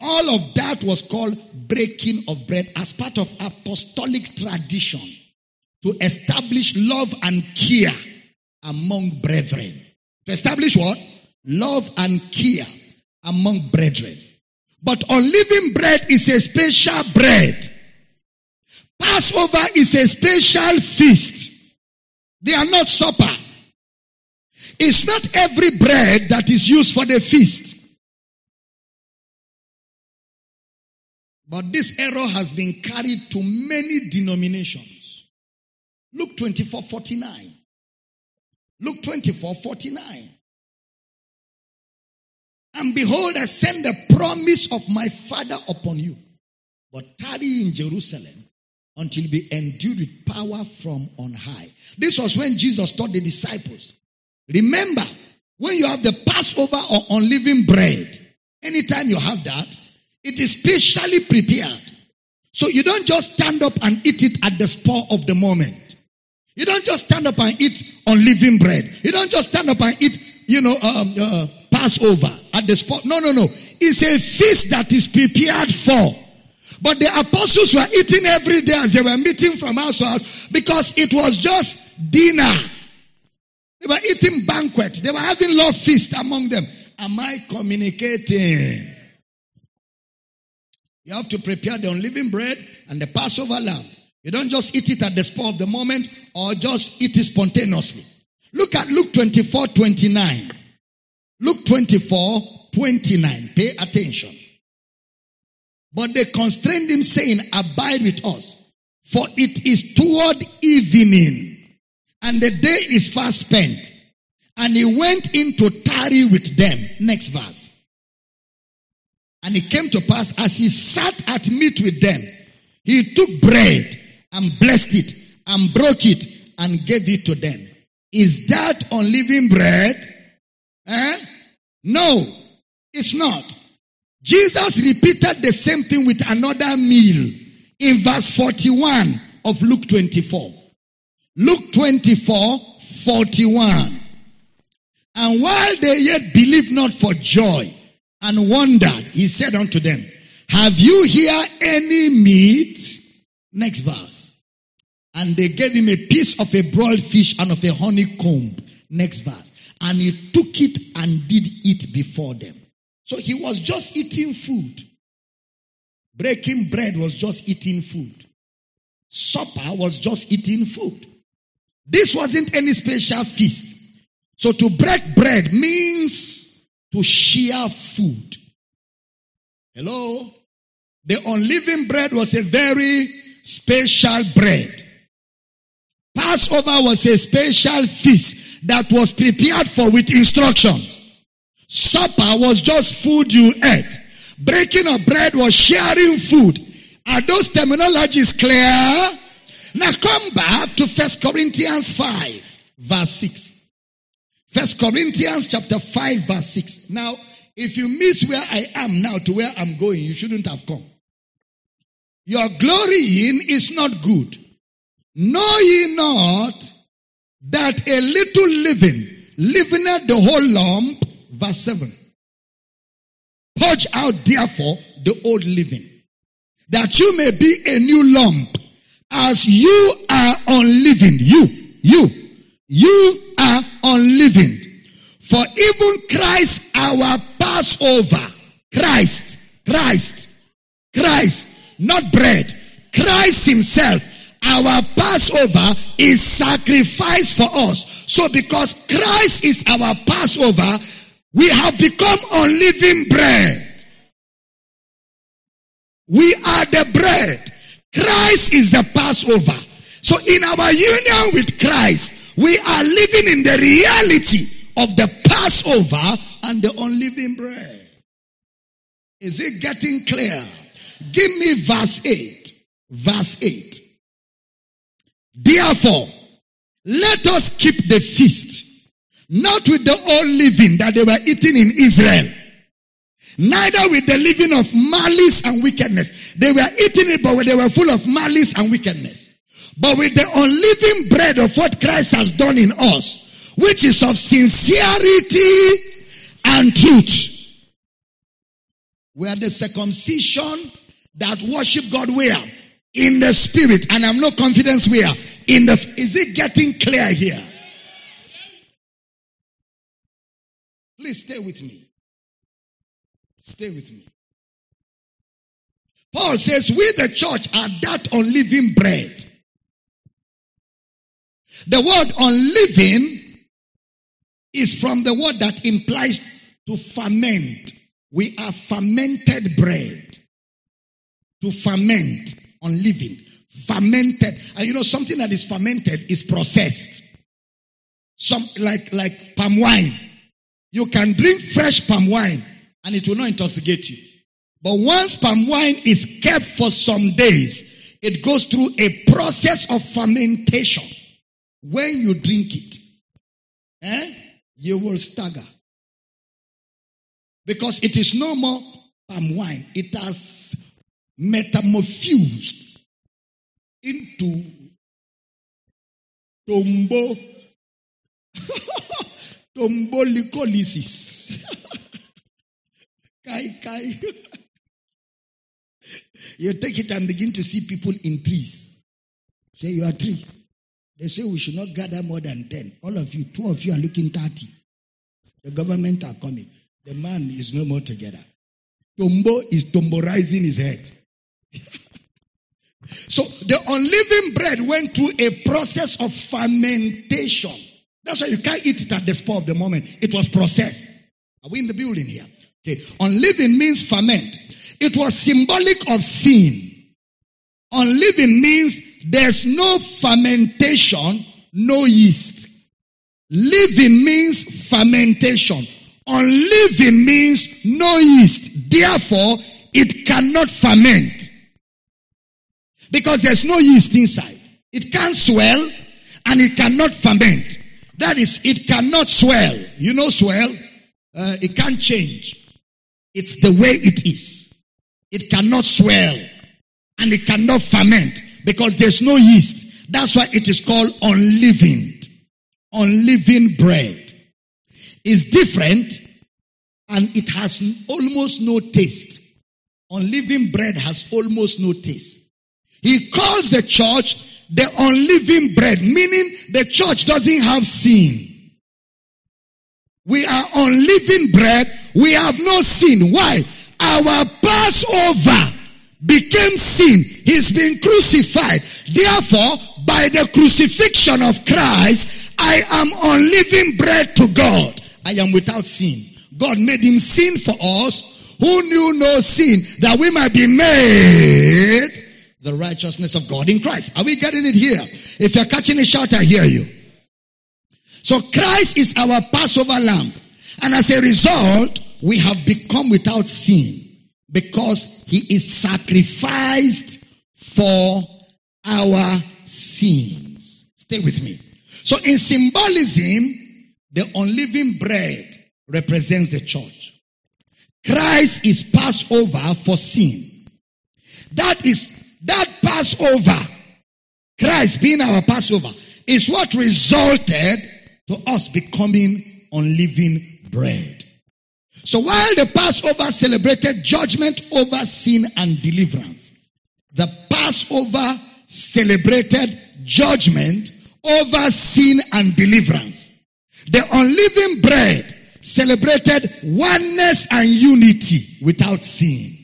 All of that was called breaking of bread as part of apostolic tradition to establish love and care among brethren. To establish what? Love and care among brethren. But unleavened bread is a special bread. Passover is a special feast. They are not supper. It's not every bread that is used for the feast. But this error has been carried to many denominations. Luke 24 49. Luke 24 49. And behold, I send the promise of my Father upon you. But tarry in Jerusalem until you be endued with power from on high. This was when Jesus taught the disciples. Remember, when you have the Passover or unleavened bread, anytime you have that, it is specially prepared. So you don't just stand up and eat it at the spur of the moment. You don't just stand up and eat unleavened bread. You don't just stand up and eat, you know, um, uh, Passover at the spot. No, no, no. It's a feast that is prepared for. But the apostles were eating every day as they were meeting from house to house because it was just dinner. They were eating banquet. They were having love feast among them. Am I communicating? You have to prepare the unleavened bread and the Passover lamb. You don't just eat it at the spur of the moment or just eat it spontaneously. Look at Luke 24, 29. Luke 24, 29. Pay attention. But they constrained him saying, abide with us. For it is toward evening and the day is fast spent. And he went in to tarry with them. Next verse. And it came to pass as he sat at meat with them, he took bread and blessed it and broke it and gave it to them. Is that unleavened bread? Eh? No, it's not. Jesus repeated the same thing with another meal in verse 41 of Luke 24. Luke 24, 41. And while they yet believed not for joy and wondered. He said unto them, Have you here any meat? Next verse. And they gave him a piece of a broiled fish and of a honeycomb. Next verse. And he took it and did eat before them. So he was just eating food. Breaking bread was just eating food. Supper was just eating food. This wasn't any special feast. So to break bread means to share food. Hello? The unleavened bread was a very special bread. Passover was a special feast that was prepared for with instructions. Supper was just food you ate. Breaking of bread was sharing food. Are those terminologies clear? Now come back to First Corinthians 5, verse 6. First Corinthians chapter 5 verse 6. Now, if you miss where I am now to where I'm going, you shouldn't have come. Your glorying is not good. Know ye not that a little living, living at the whole lump, verse 7. Purge out therefore the old leaven, that you may be a new lump, as you are unleavened. You, you, you are unleavened. For even Christ, our Passover, Christ, Christ, Christ, not bread, Christ himself, our Passover is sacrificed for us. So because Christ is our Passover, we have become unleavened bread. We are the bread. Christ is the Passover. So in our union with Christ, we are leaven in the reality of the Passover and the unleavened bread. Is it getting clear? Give me verse 8. Verse 8. Therefore, let us keep the feast, not with the old leaven that they were eating in Israel, neither with the living of malice and wickedness. They were eating it, but they were full of malice and wickedness but with the unleavened bread of what Christ has done in us, which is of sincerity and truth. We are the circumcision that worship God where? In the spirit. And I have no confidence where? In the, is it getting clear here? Please stay with me. Stay with me. Paul says, we the church are that unleavened bread the word unleavened is from the word that implies to ferment. We are fermented bread. To ferment, unleavened, fermented. And you know, something that is fermented is processed. Some, like, like palm wine. You can drink fresh palm wine and it will not intoxicate you. But once palm wine is kept for some days, it goes through a process of fermentation. When you drink it, eh, you will stagger. Because it is no more palm wine. It has metamorphosed into tombo (laughs) tombolicolysis. (laughs) kai kai. you take it and begin to see people in trees. Say you are a tree. They say we should not gather more than 10. All of you, two of you are looking 30. The government are coming. The man is no more together. Tombo is tomborizing his head. (laughs) so the unleavened bread went through a process of fermentation. That's why you can't eat it at the spur of the moment. It was processed. Are we in the building here? Okay. Unleavened means ferment. It was symbolic of sin. Unleavened means there's no fermentation, no yeast. Living means fermentation. Unleavened means no yeast. Therefore, it cannot ferment. Because there's no yeast inside. It can't swell and it cannot ferment. That is, it cannot swell. You know swell? Uh, it can't change. It's the way it is. It cannot swell and it cannot ferment because there's no yeast. That's why it is called unleavened. Unleavened bread is different and it has almost no taste. Unleavened bread has almost no taste. He calls the church the unleavened bread, meaning the church doesn't have sin. We are unleavened bread. We have no sin. Why? Our Passover became sin. He's been crucified. Therefore, by the crucifixion of Christ, I am unleavened bread to God. I am without sin. God made him sin for us who knew no sin that we might be made the righteousness of God in Christ. Are we getting it here? If you're catching a shout, I hear you. So Christ is our Passover lamb. And as a result, we have become without sin because he is sacrificed for our sins. Stay with me. So in symbolism, the unleavened bread represents the church. Christ is Passover for sin. That is, that Passover, Christ being our Passover, is what resulted to us becoming unleavened bread. So while the Passover celebrated judgment over sin and deliverance, the Passover celebrated judgment over sin and deliverance. The unleavened bread celebrated oneness and unity without sin.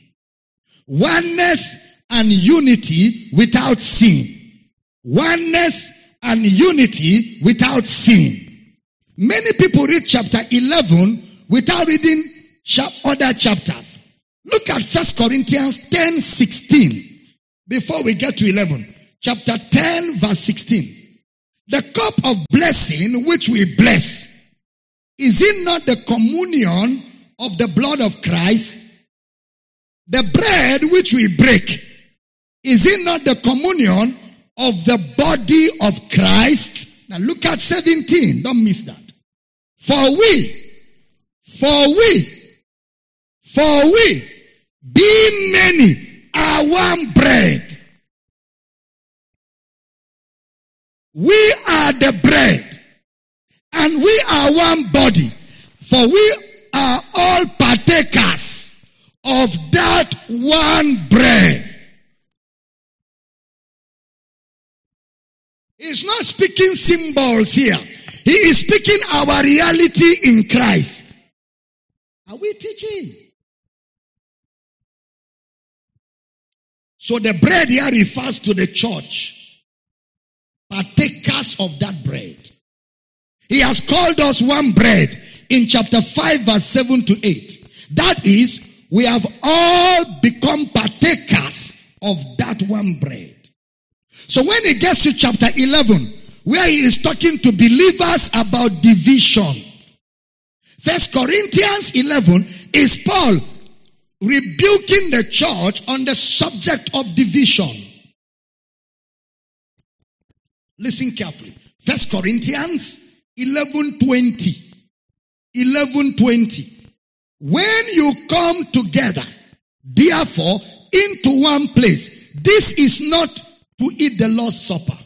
Oneness and unity without sin. Oneness and unity without sin. Many people read chapter 11 without reading other chapters. Look at 1 Corinthians 10 16 before we get to 11. Chapter 10 verse 16. The cup of blessing which we bless, is it not the communion of the blood of Christ? The bread which we break, is it not the communion of the body of Christ? Now look at 17. Don't miss that. For we, for we, for we, being many, are one bread. We are the bread. And we are one body. For we are all partakers of that one bread. He's not speaking symbols here. He is speaking our reality in Christ. Are we teaching? So the bread here refers to the church. Partakers of that bread. He has called us one bread in chapter 5 verse 7 to 8. That is, we have all become partakers of that one bread. So when he gets to chapter 11, where he is talking to believers about division, First Corinthians 11 is Paul rebuking the church on the subject of division. Listen carefully. First Corinthians 11:20. 11:20. When you come together, therefore, into one place, this is not to eat the Lord's Supper.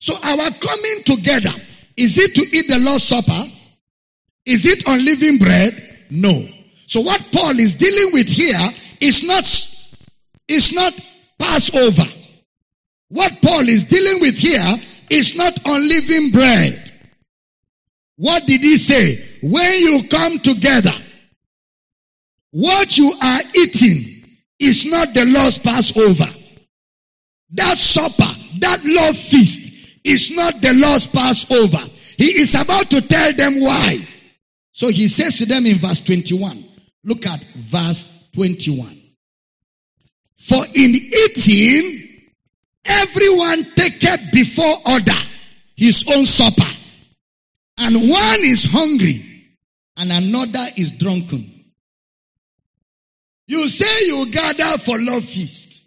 So our coming together, is it to eat the Lord's Supper? Is it unleavened bread? No. So what Paul is dealing with here is not, is not Passover. What Paul is dealing with here is not unleavened bread. What did he say? When you come together, what you are eating is not the Lord's Passover. That supper, that love feast is not the Lord's Passover. He is about to tell them why. So he says to them in verse 21. Look at verse 21. For in eating, everyone taketh before order his own supper. And one is hungry and another is drunken. You say you gather for love feast.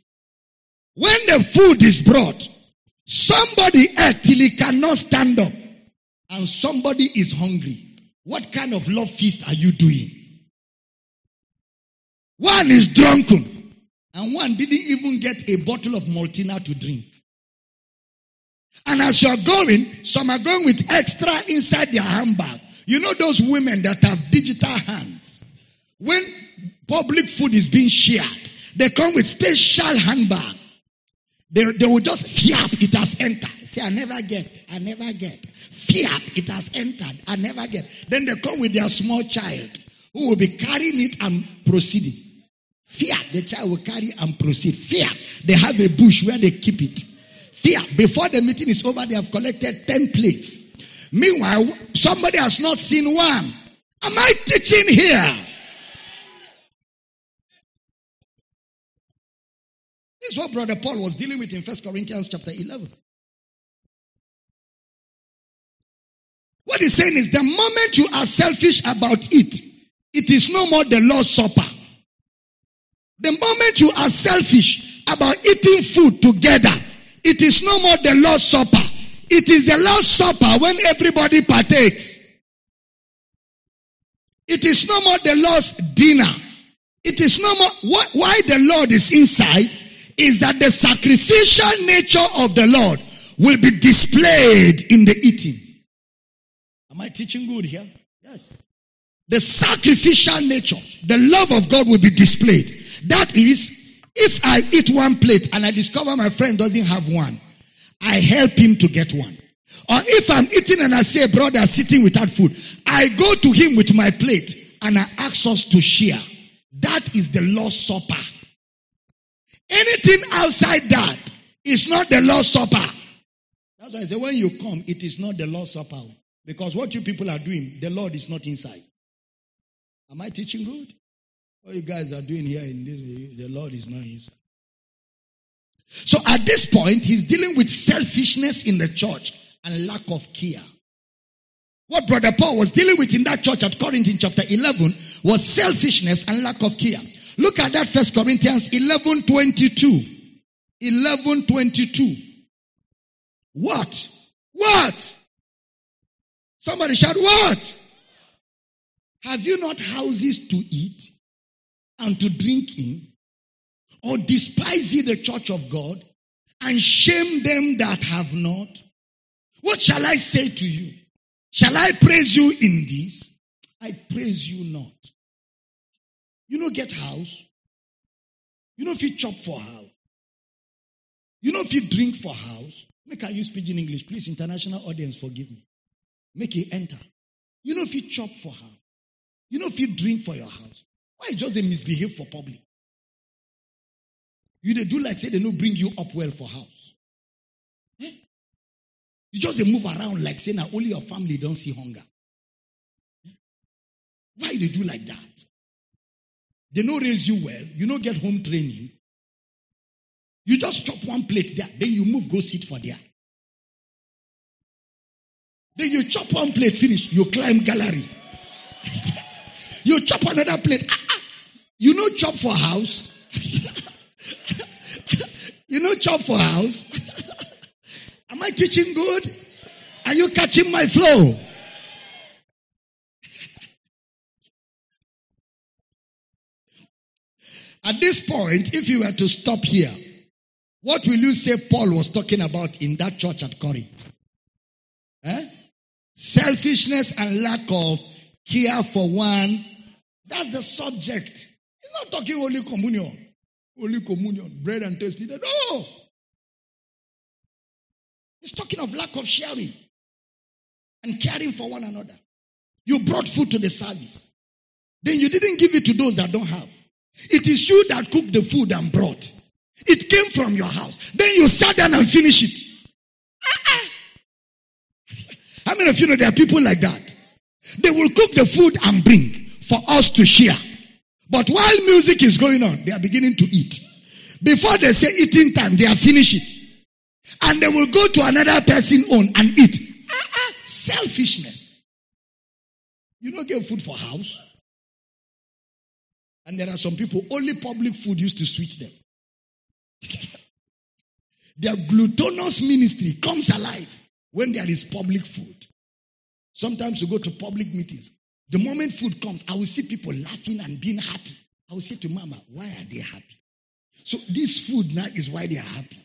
When the food is brought, somebody ate till he cannot stand up and somebody is hungry. What kind of love feast are you doing? One is drunken and one didn't even get a bottle of Maltina to drink. And as you're going, some are going with extra inside their handbag. You know those women that have digital hands. when public food is being shared, they come with special handbag. They, they will just fear it has entered. Say, I never get, I never get. Fear it has entered, I never get. Then they come with their small child who will be carrying it and proceeding. Fear the child will carry and proceed. Fear they have a bush where they keep it. Fear before the meeting is over, they have collected 10 plates. Meanwhile, somebody has not seen one. Am I teaching here? Is what Brother Paul was dealing with in First Corinthians chapter 11. What he's saying is the moment you are selfish about it, it is no more the Lord's Supper. The moment you are selfish about eating food together, it is no more the Lord's Supper. It is the Lord's Supper when everybody partakes. It is no more the Lord's dinner. It is no more, why the Lord is inside is that the sacrificial nature of the Lord will be displayed in the eating. Am I teaching good here? Yes. The sacrificial nature, the love of God will be displayed. That is, if I eat one plate and I discover my friend doesn't have one, I help him to get one. Or if I'm eating and I see a brother sitting without food, I go to him with my plate and I ask us to share. That is the Lord's Supper. Anything outside that is not the Lord's Supper. That's why I say when you come, it is not the Lord's Supper. Because what you people are doing, the Lord is not inside. Am I teaching good? What you guys are doing here in this, the Lord is not inside. So at this point, he's dealing with selfishness in the church and lack of care. What Brother Paul was dealing with in that church at Corinth in chapter 11 was selfishness and lack of care. Look at that first Corinthians 11 22. 11 22. What? What? Somebody shout, what? Have you not houses to eat and to drink in? Or despise ye the church of God and shame them that have not? What shall I say to you? Shall I praise you in this? I praise you not. You know, get house. You know, if you chop for house. You know, if you drink for house. Make I use pidgin English. Please, international audience, forgive me. Make it enter. You know, if you chop for house. You know, if you drink for your house. Why just they misbehave for public? You they do like say they no bring you up well for house. Eh? You just they move around like say now only your family don't see hunger. Eh? Why they do like that? They no raise you well. You no get home training. You just chop one plate there. Then you move, go sit for there. Then you chop one plate, finish. You climb gallery. (laughs) you chop another plate. Ah, ah. You know chop for house. (laughs) you know chop for house. (laughs) Am I teaching good? Are you catching my flow? At this point, if you were to stop here, what will you say Paul was talking about in that church at Corinth? Eh? Selfishness and lack of care for one. That's the subject. He's not talking only communion. Only communion, bread and tasty. No. He's talking of lack of sharing and caring for one another. You brought food to the service. Then you didn't give it to those that don't have. It is you that cooked the food and brought. It came from your house. Then you sat down and finished it. How many of you know there are people like that? They will cook the food and bring for us to share. But while music is going on, they are beginning to eat. Before they say eating time, they are finished it. And they will go to another person own and eat. Selfishness. You don't get food for house. And there are some people, only public food used to switch them. (laughs) Their gluttonous ministry comes alive when there is public food. Sometimes you go to public meetings. The moment food comes, I will see people laughing and being happy. I will say to Mama, why are they happy? So this food now is why they are happy.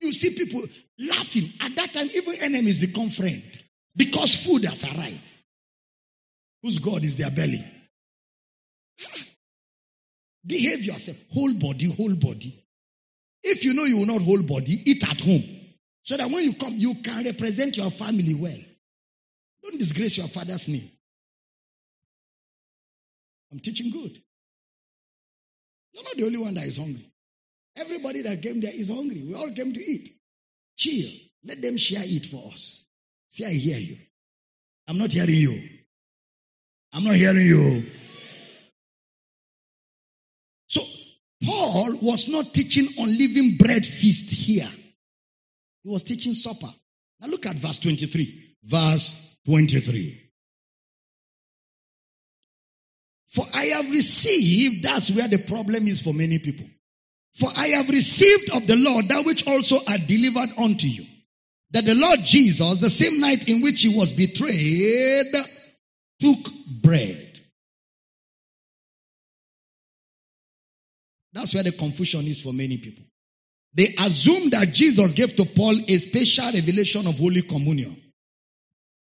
You see people laughing. At that time, even enemies become friends because food has arrived. Whose God is their belly? Behave yourself. Whole body, whole body. If you know you will not hold body, eat at home. So that when you come, you can represent your family well. Don't disgrace your father's name. I'm teaching good. You're not the only one that is hungry. Everybody that came there is hungry. We all came to eat. Chill. Let them share it for us. See, I hear you. I'm not hearing you. I'm not hearing you. Paul was not teaching on living bread feast here. He was teaching supper. Now look at verse 23. Verse 23. For I have received, that's where the problem is for many people. For I have received of the Lord that which also I delivered unto you. That the Lord Jesus, the same night in which he was betrayed, took bread. That's where the confusion is for many people. They assume that Jesus gave to Paul a special revelation of Holy Communion.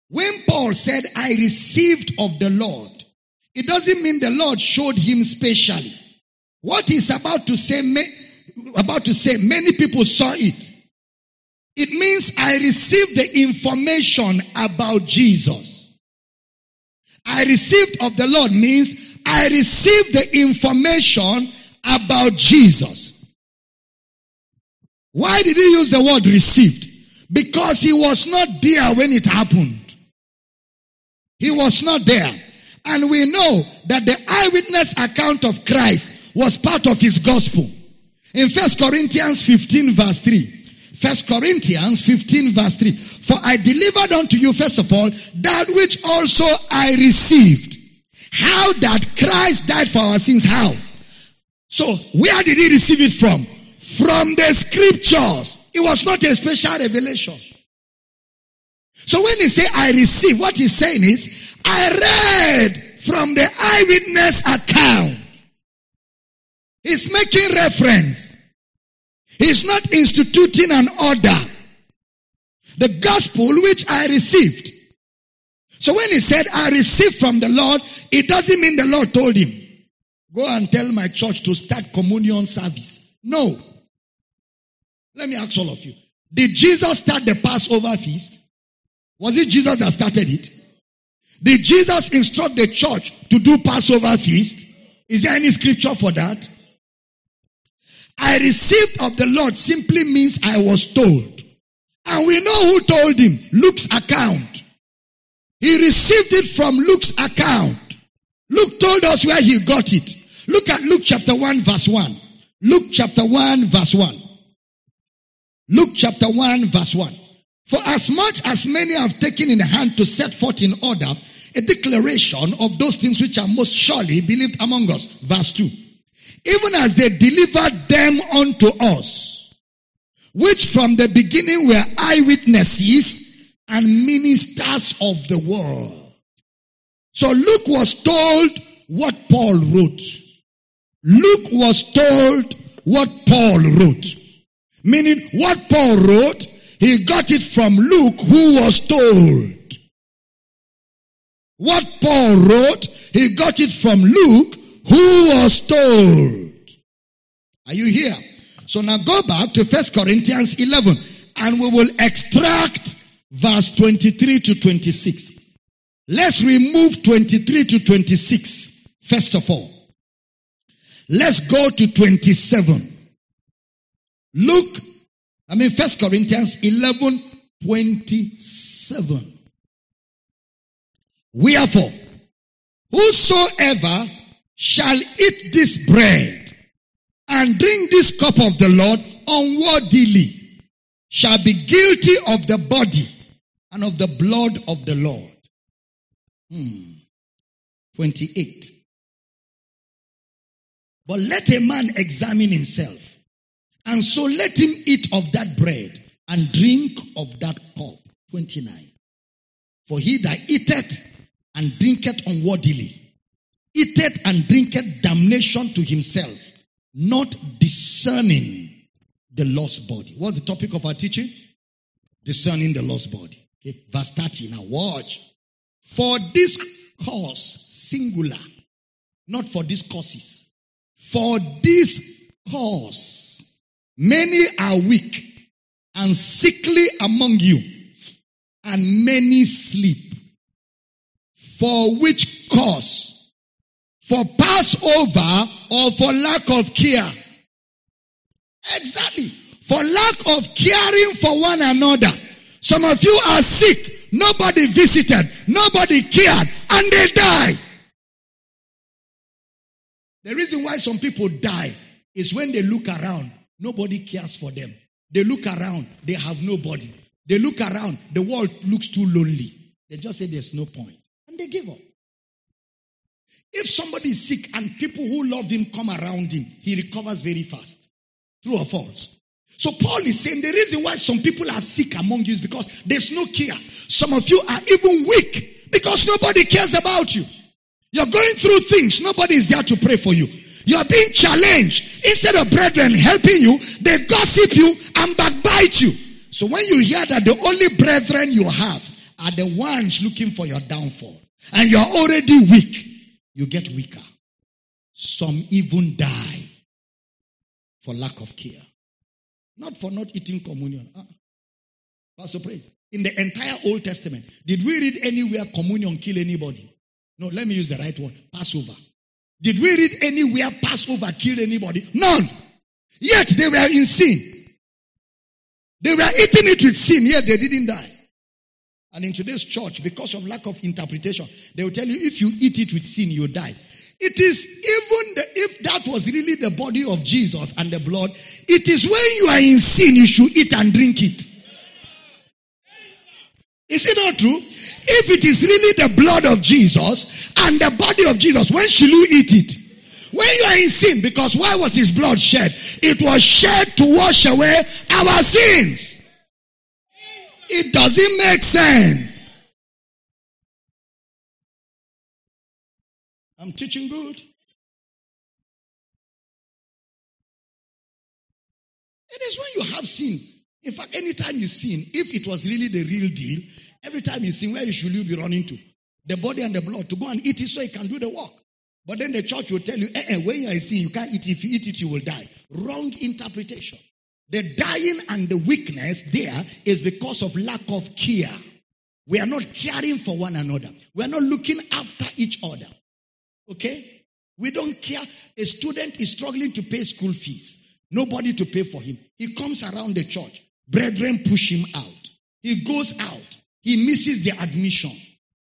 When Paul said, I received of the Lord, it doesn't mean the Lord showed him specially. What he's about to say, about to say, many people saw it. It means I received the information about Jesus. I received of the Lord means I received the information about Jesus. Why did he use the word received? Because he was not there when it happened. He was not there. And we know that the eyewitness account of Christ was part of his gospel. In 1 Corinthians 15 verse 3. 1 Corinthians 15 verse 3. For I delivered unto you first of all that which also I received. How that Christ died for our sins. How? So where did he receive it from? From the scriptures. It was not a special revelation. So when he say I receive, what he's saying is, I read from the eyewitness account. He's making reference. He's not instituting an order. The gospel which I received. So when he said, I received from the Lord, it doesn't mean the Lord told him, go and tell my church to start communion service. No. Let me ask all of you. Did Jesus start the Passover feast? Was it Jesus that started it? Did Jesus instruct the church to do Passover feast? Is there any scripture for that? I received of the Lord simply means I was told. And we know who told him. Luke's account. He received it from Luke's account. Luke told us where he got it. Look at Luke chapter 1 verse 1. Luke chapter 1 verse 1. Luke chapter 1 verse 1. For as much as many have taken in hand to set forth in order a declaration of those things which are most surely believed among us. Verse 2. Even as they delivered them unto us, which from the beginning were eyewitnesses and ministers of the world. So Luke was told what Paul wrote. Luke was told what Paul wrote. Meaning what Paul wrote he got it from Luke who was told. What Paul wrote, he got it from Luke who was told. Are you here? So now go back to 1 Corinthians 11 and we will extract verse 23 to 26. Let's remove 23 to 26 first of all. Let's go to 27. Luke I mean, First Corinthians 11, 27. Wherefore, whosoever shall eat this bread and drink this cup of the Lord unworthily shall be guilty of the body and of the blood of the Lord. Hmm. 28. But let a man examine himself and so let him eat of that bread and drink of that cup. 29. For he that eateth and drinketh unworthily, eateth and drinketh damnation to himself, not discerning the Lord's body. What's the topic of our teaching? Discerning the Lord's body. Okay. Verse 30. Now watch. For this cause, singular, not for these causes. For this cause, many are weak and sickly among you, and many sleep. For which cause? For Passover or for lack of care? Exactly. For lack of caring for one another. Some of you are sick. Nobody visited. Nobody cared. And they die. The reason why some people die is when they look around, nobody cares for them. They look around, they have nobody. They look around, the world looks too lonely. They just say there's no point. And they give up. If somebody is sick and people who love him come around him, he recovers very fast. True or false? So Paul is saying the reason why some people are sick among you is because there's no care. Some of you are even weak because nobody cares about you. You're going through things. Nobody is there to pray for you. You are being challenged. Instead of brethren helping you, they gossip you and backbite you. So when you hear that the only brethren you have are the ones looking for your downfall and you're already weak, you get weaker. Some even die for lack of care. Not for not eating communion. Uh-uh. Pastor Praise. In the entire Old Testament, did we read anywhere communion kill anybody? No, let me use the right word. Passover. Did we read anywhere Passover killed anybody? None. Yet they were in sin. They were eating it with sin, yet they didn't die. And in today's church, because of lack of interpretation, they will tell you if you eat it with sin, you die. It is even the, if that was really the body of Jesus and the blood, it is when you are in sin, you should eat and drink it. Is it not true? If it is really the blood of Jesus and the body of Jesus, when shall you eat it? When you are in sin, because why was his blood shed? It was shed to wash away our sins. It doesn't make sense. I'm teaching good. It is when you have sin in fact, anytime you sin, if it was really the real deal, every time you sin, where should you be running to? The body and the blood to go and eat it so it can do the work. But then the church will tell you, eh, eh, when you are in sin, you can't eat. It. If you eat it, you will die. Wrong interpretation. The dying and the weakness there is because of lack of care. We are not caring for one another. We are not looking after each other. Okay? We don't care. A student is struggling to pay school fees. Nobody to pay for him. He comes around the church. Brethren push him out. He goes out. He misses the admission.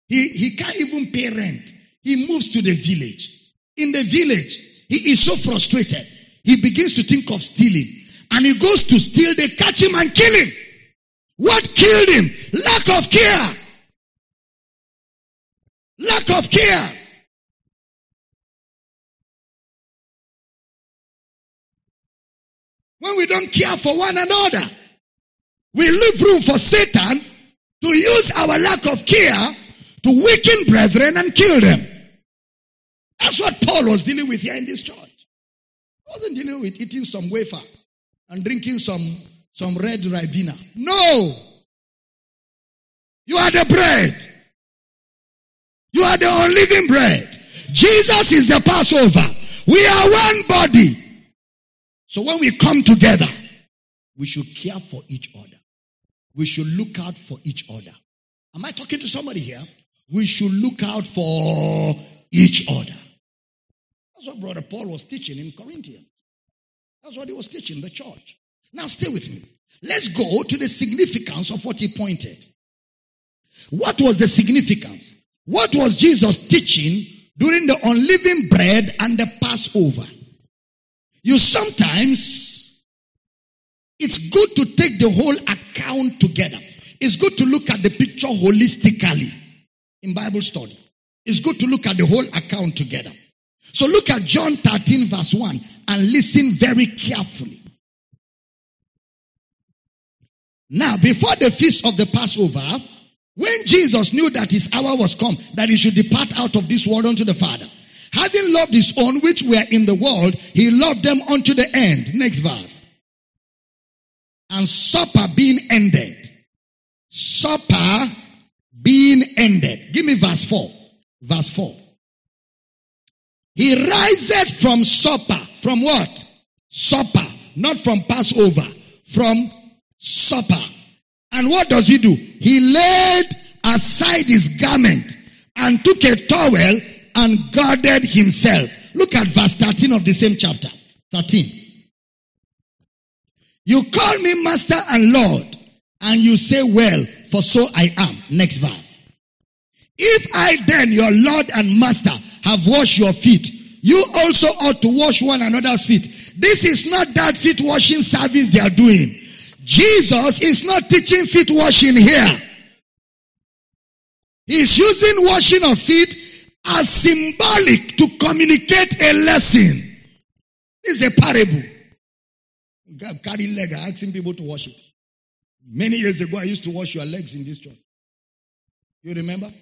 He, he can't even pay rent. He moves to the village. In the village, he is so frustrated. He begins to think of stealing. And he goes to steal. They catch him and kill him. What killed him? Lack of care. Lack of care. When we don't care for one another. We leave room for Satan to use our lack of care to weaken brethren and kill them. That's what Paul was dealing with here in this church. He wasn't dealing with eating some wafer and drinking some, some red Ribena. No! You are the bread. You are the unleavened bread. Jesus is the Passover. We are one body. So when we come together, we should care for each other. We should look out for each other. Am I talking to somebody here? We should look out for each other. That's what Brother Paul was teaching in Corinthians. That's what he was teaching the church. Now stay with me. Let's go to the significance of what he pointed. What was the significance? What was Jesus teaching during the unleavened bread and the Passover? You sometimes it's good to take the whole account together. It's good to look at the picture holistically in Bible study. It's good to look at the whole account together. So look at John 13 verse 1 and listen very carefully. Now, before the feast of the Passover, when Jesus knew that his hour was come, that he should depart out of this world unto the Father, having loved his own which were in the world, he loved them unto the end. Next verse and supper being ended. Supper being ended. Give me verse 4. Verse 4. He riseth from supper. From what? Supper. Not from Passover. From supper. And what does he do? He laid aside his garment and took a towel and girded himself. Look at verse 13 of the same chapter. 13. You call me master and Lord, and you say, well, for so I am. Next verse. If I then, your Lord and master, have washed your feet, you also ought to wash one another's feet. This is not that feet washing service they are doing. Jesus is not teaching feet washing here. He's using washing of feet as symbolic to communicate a lesson. Is a parable. Carrying leg, asking people to wash it. Many years ago, I used to wash your legs in this church. You remember?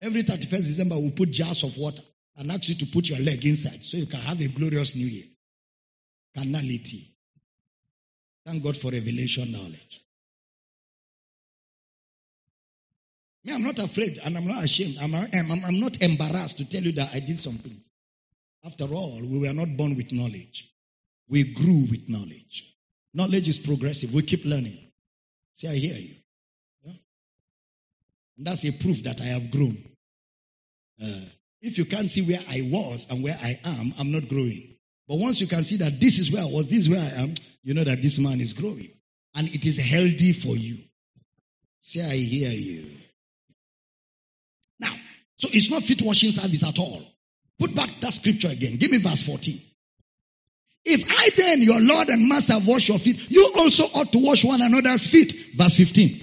Every 31st December, we put jars of water and ask you to put your leg inside so you can have a glorious new year. Carnality. Thank God for revelation knowledge. Me, I'm not afraid and I'm not ashamed. I'm, I'm, I'm not embarrassed to tell you that I did some things. After all, we were not born with knowledge. We grew with knowledge. Knowledge is progressive. We keep learning. See, I hear you. Yeah? And that's a proof that I have grown. Uh, if you can't see where I was and where I am, I'm not growing. But once you can see that this is where I was, this is where I am, you know that this man is growing. And it is healthy for you. See, I hear you. Now, so it's not fit washing service at all. Put back that scripture again. Give me verse 14. If I then, your Lord and Master, wash your feet, you also ought to wash one another's feet. Verse 15.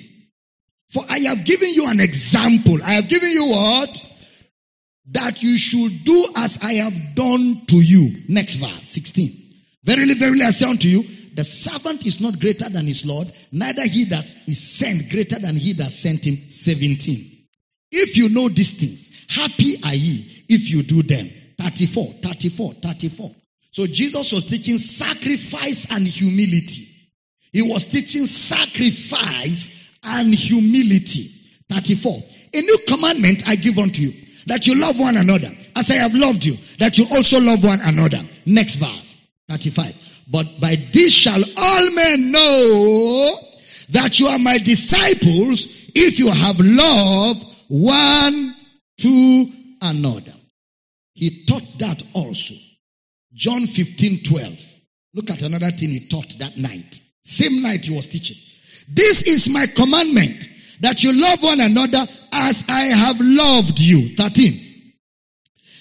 For I have given you an example. I have given you what? That you should do as I have done to you. Next verse, 16. Verily, verily, I say unto you, the servant is not greater than his Lord, neither he that is sent greater than he that sent him. 17. If you know these things, happy are ye if you do them. 34, 34, 34. So Jesus was teaching sacrifice and humility. He was teaching sacrifice and humility. 34. A new commandment I give unto you that you love one another as I have loved you, that you also love one another. Next verse. 35. But by this shall all men know that you are my disciples if you have love one to another. He taught that also. John 15, 12. Look at another thing he taught that night. Same night he was teaching. This is my commandment that you love one another as I have loved you. 13.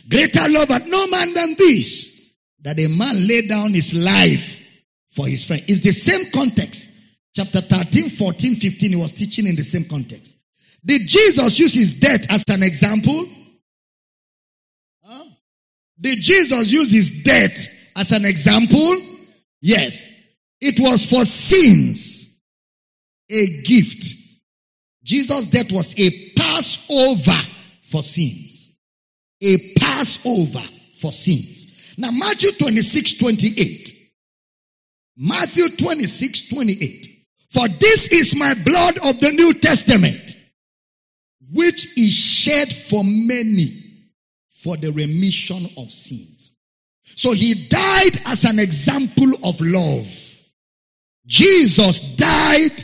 Greater love at no man than this, that a man lay down his life for his friend. It's the same context. Chapter 13, 14, 15, he was teaching in the same context. Did Jesus use his death as an example? Did Jesus use his death as an example? Yes. It was for sins. A gift. Jesus' death was a Passover for sins. A Passover for sins. Now Matthew 26, 28. Matthew 26, 28. For this is my blood of the New Testament which is shed for many for the remission of sins. So he died as an example of love. Jesus died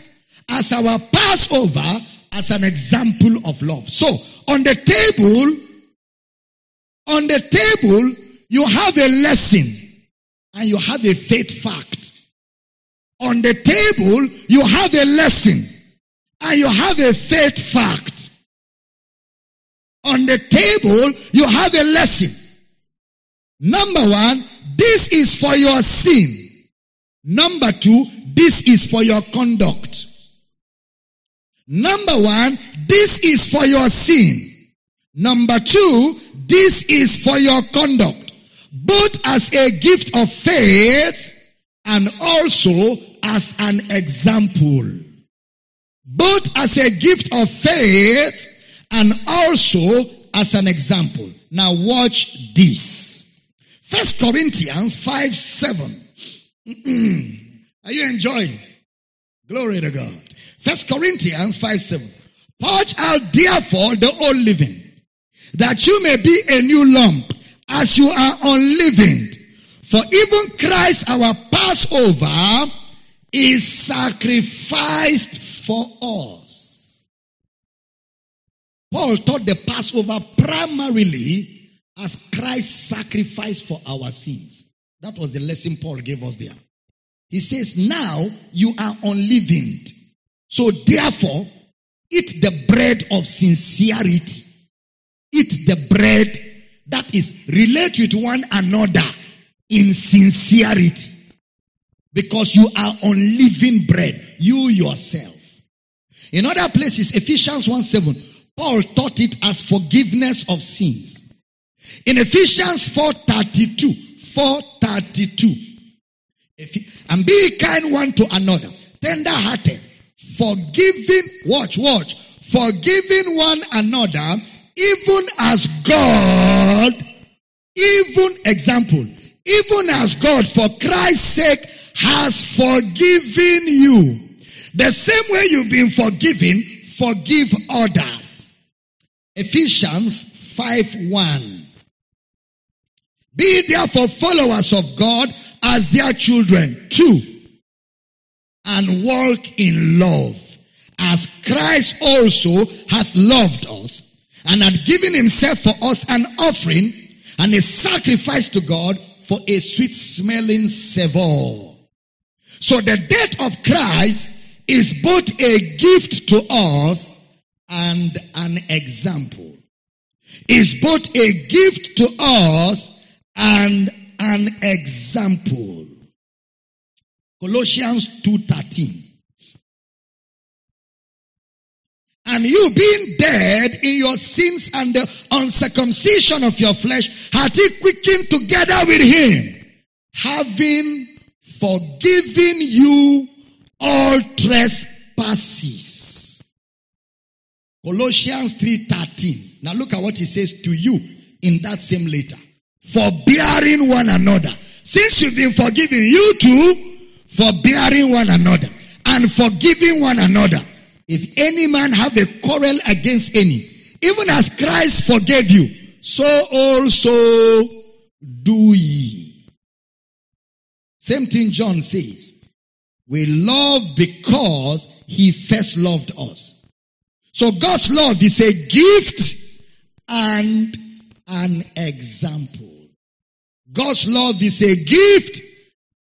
as our Passover as an example of love. So on the table, on the table, you have a lesson and you have a faith fact. On the table, you have a lesson and you have a faith fact. On the table, you have a lesson. Number one, this is for your sin. Number two, this is for your conduct. Number one, this is for your sin. Number two, this is for your conduct. Both as a gift of faith and also as an example. Both as a gift of faith and also as an example. Now watch this. First Corinthians 5 7. (clears throat) Are you enjoying? Glory to God. First Corinthians 5 7. Purge out therefore the old leaven, that you may be a new lump, as you are unleavened. For even Christ, our Passover, is sacrificed for us. Paul taught the Passover primarily as Christ's sacrifice for our sins. That was the lesson Paul gave us there. He says, now you are unleavened. So therefore, eat the bread of sincerity. Eat the bread that is relate with one another in sincerity. Because you are living bread, you yourself. In other places, Ephesians 1 7, Paul taught it as forgiveness of sins. In Ephesians 4:32, 4:32, and be kind one to another, tender hearted, forgiving, watch, watch, forgiving one another, even as God, even example, even as God for Christ's sake has forgiven you. The same way you've been forgiven, forgive others. Ephesians 5 1. Be therefore followers of God as their children. Two. And walk in love. As Christ also hath loved us and had given himself for us an offering and a sacrifice to God for a sweet smelling savor. So the death of Christ is both a gift to us and an example. Is both a gift to us and an example. Colossians 2:13 And you being dead in your sins and the uncircumcision of your flesh, hath he quickened together with him, having forgiven you all trespasses. Colossians 3:13. Now look at what he says to you in that same letter. Forbearing one another. Since you've been forgiven, you too, forbearing one another and forgiving one another. If any man have a quarrel against any, even as Christ forgave you, so also do ye. Same thing John says. We love because he first loved us. So God's love is a gift and an example. God's love is a gift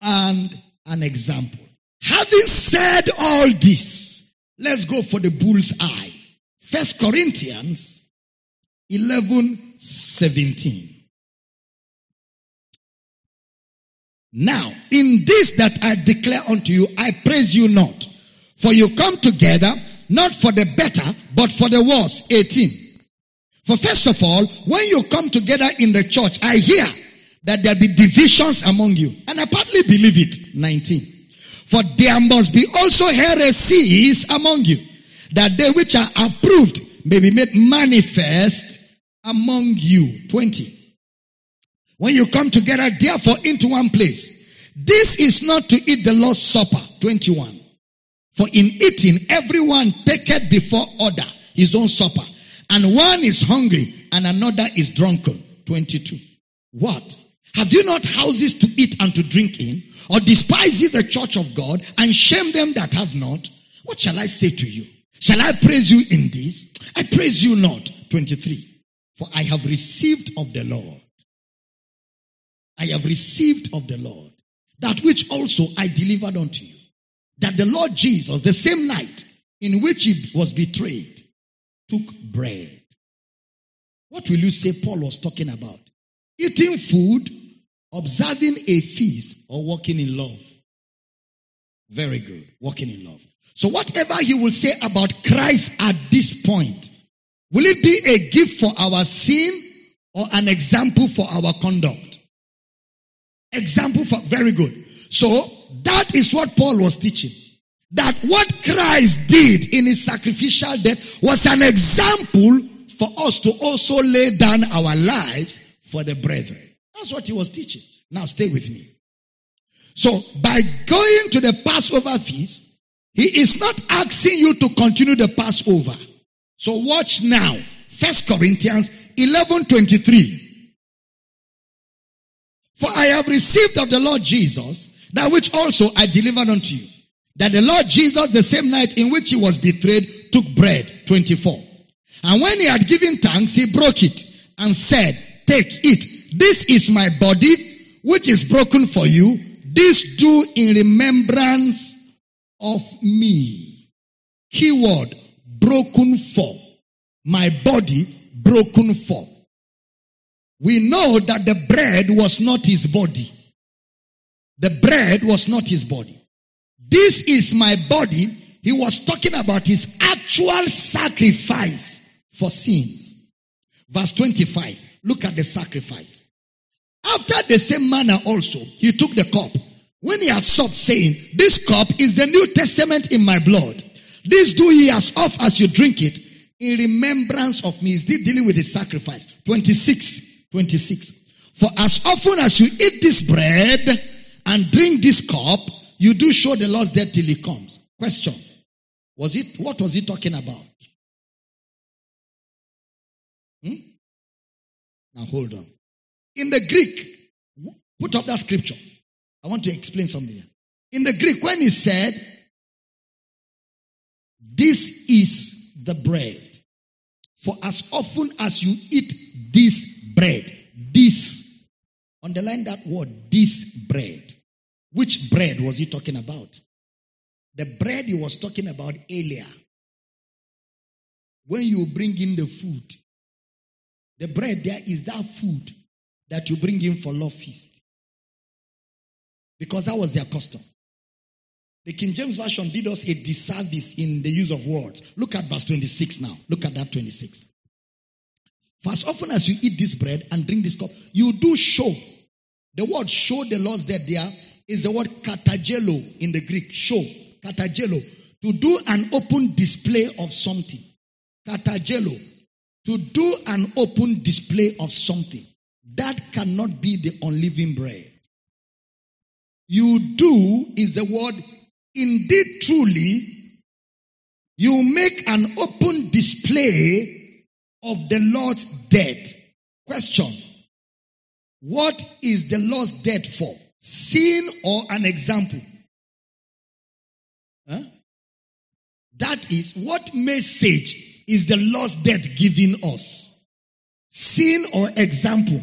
and an example. Having said all this, Let's go for the bull's eye. First Corinthians 11, 17. Now, in this that I declare unto you, I praise you not. For you come together, not for the better, but for the worse. 18. For first of all, when you come together in the church, I hear that there be divisions among you. And I partly believe it. 19. For there must be also heresies among you, that they which are approved may be made manifest among you. 20. When you come together, therefore, into one place, this is not to eat the Lord's Supper. 21. For in eating, everyone taketh before order his own supper. And one is hungry and another is drunken. 22. What? Have you not houses to eat and to drink in? Or despise ye the church of God and shame them that have not? What shall I say to you? Shall I praise you in this? I praise you not. 23. For I have received of the Lord. I have received of the Lord that which also I delivered unto you. That the Lord Jesus, the same night in which he was betrayed, took bread. What will you say Paul was talking about? Eating food observing a feast or walking in love. Very good. Walking in love. So whatever he will say about Christ at this point, will it be a gift for our sin or an example for our conduct? Example for, very good. So that is what Paul was teaching. That what Christ did in his sacrificial death was an example for us to also lay down our lives for the brethren. That's what he was teaching. Now stay with me. So by going to the Passover feast, he is not asking you to continue the Passover. So watch now. First Corinthians 11:23. For I have received of the Lord Jesus that which also I delivered unto you. That the Lord Jesus, the same night in which he was betrayed, took bread. 24. And when he had given thanks, he broke it and said, Take it. This is my body, which is broken for you. This do in remembrance of me. Keyword, broken for. My body, broken for. We know that the bread was not his body. The bread was not his body. This is my body. He was talking about his actual sacrifice for sins. Verse 25. Look at the sacrifice. After the same manner also, he took the cup. When he had stopped saying, this cup is the New Testament in my blood. This do ye as oft as you drink it in remembrance of me. Is still dealing with the sacrifice. 26. 26. For as often as you eat this bread and drink this cup, you do show the Lord's death till he comes. Question. Was it, what was he talking about? Hmm? Now hold on. In the Greek, put up that scripture. I want to explain something. In the Greek, when he said, this is the bread. For as often as you eat this bread, this, underline that word, this bread. Which bread was he talking about? The bread he was talking about earlier. When you bring in the food, the bread there is that food that you bring in for love feast. Because that was their custom. The King James Version did us a disservice in the use of words. Look at verse 26 now. Look at that 26. For as often as you eat this bread and drink this cup, you do show. The word show the Lord's death there is the word katagelo in the Greek. Show. Katagelo. To do an open display of something. Katagelo. To do an open display of something. That cannot be the unleavened bread. You do is the word indeed truly. You make an open display of the Lord's death. Question. What is the Lord's death for? Sin or an example? Huh? That is, what message is the Lord's death giving us? Sin or example?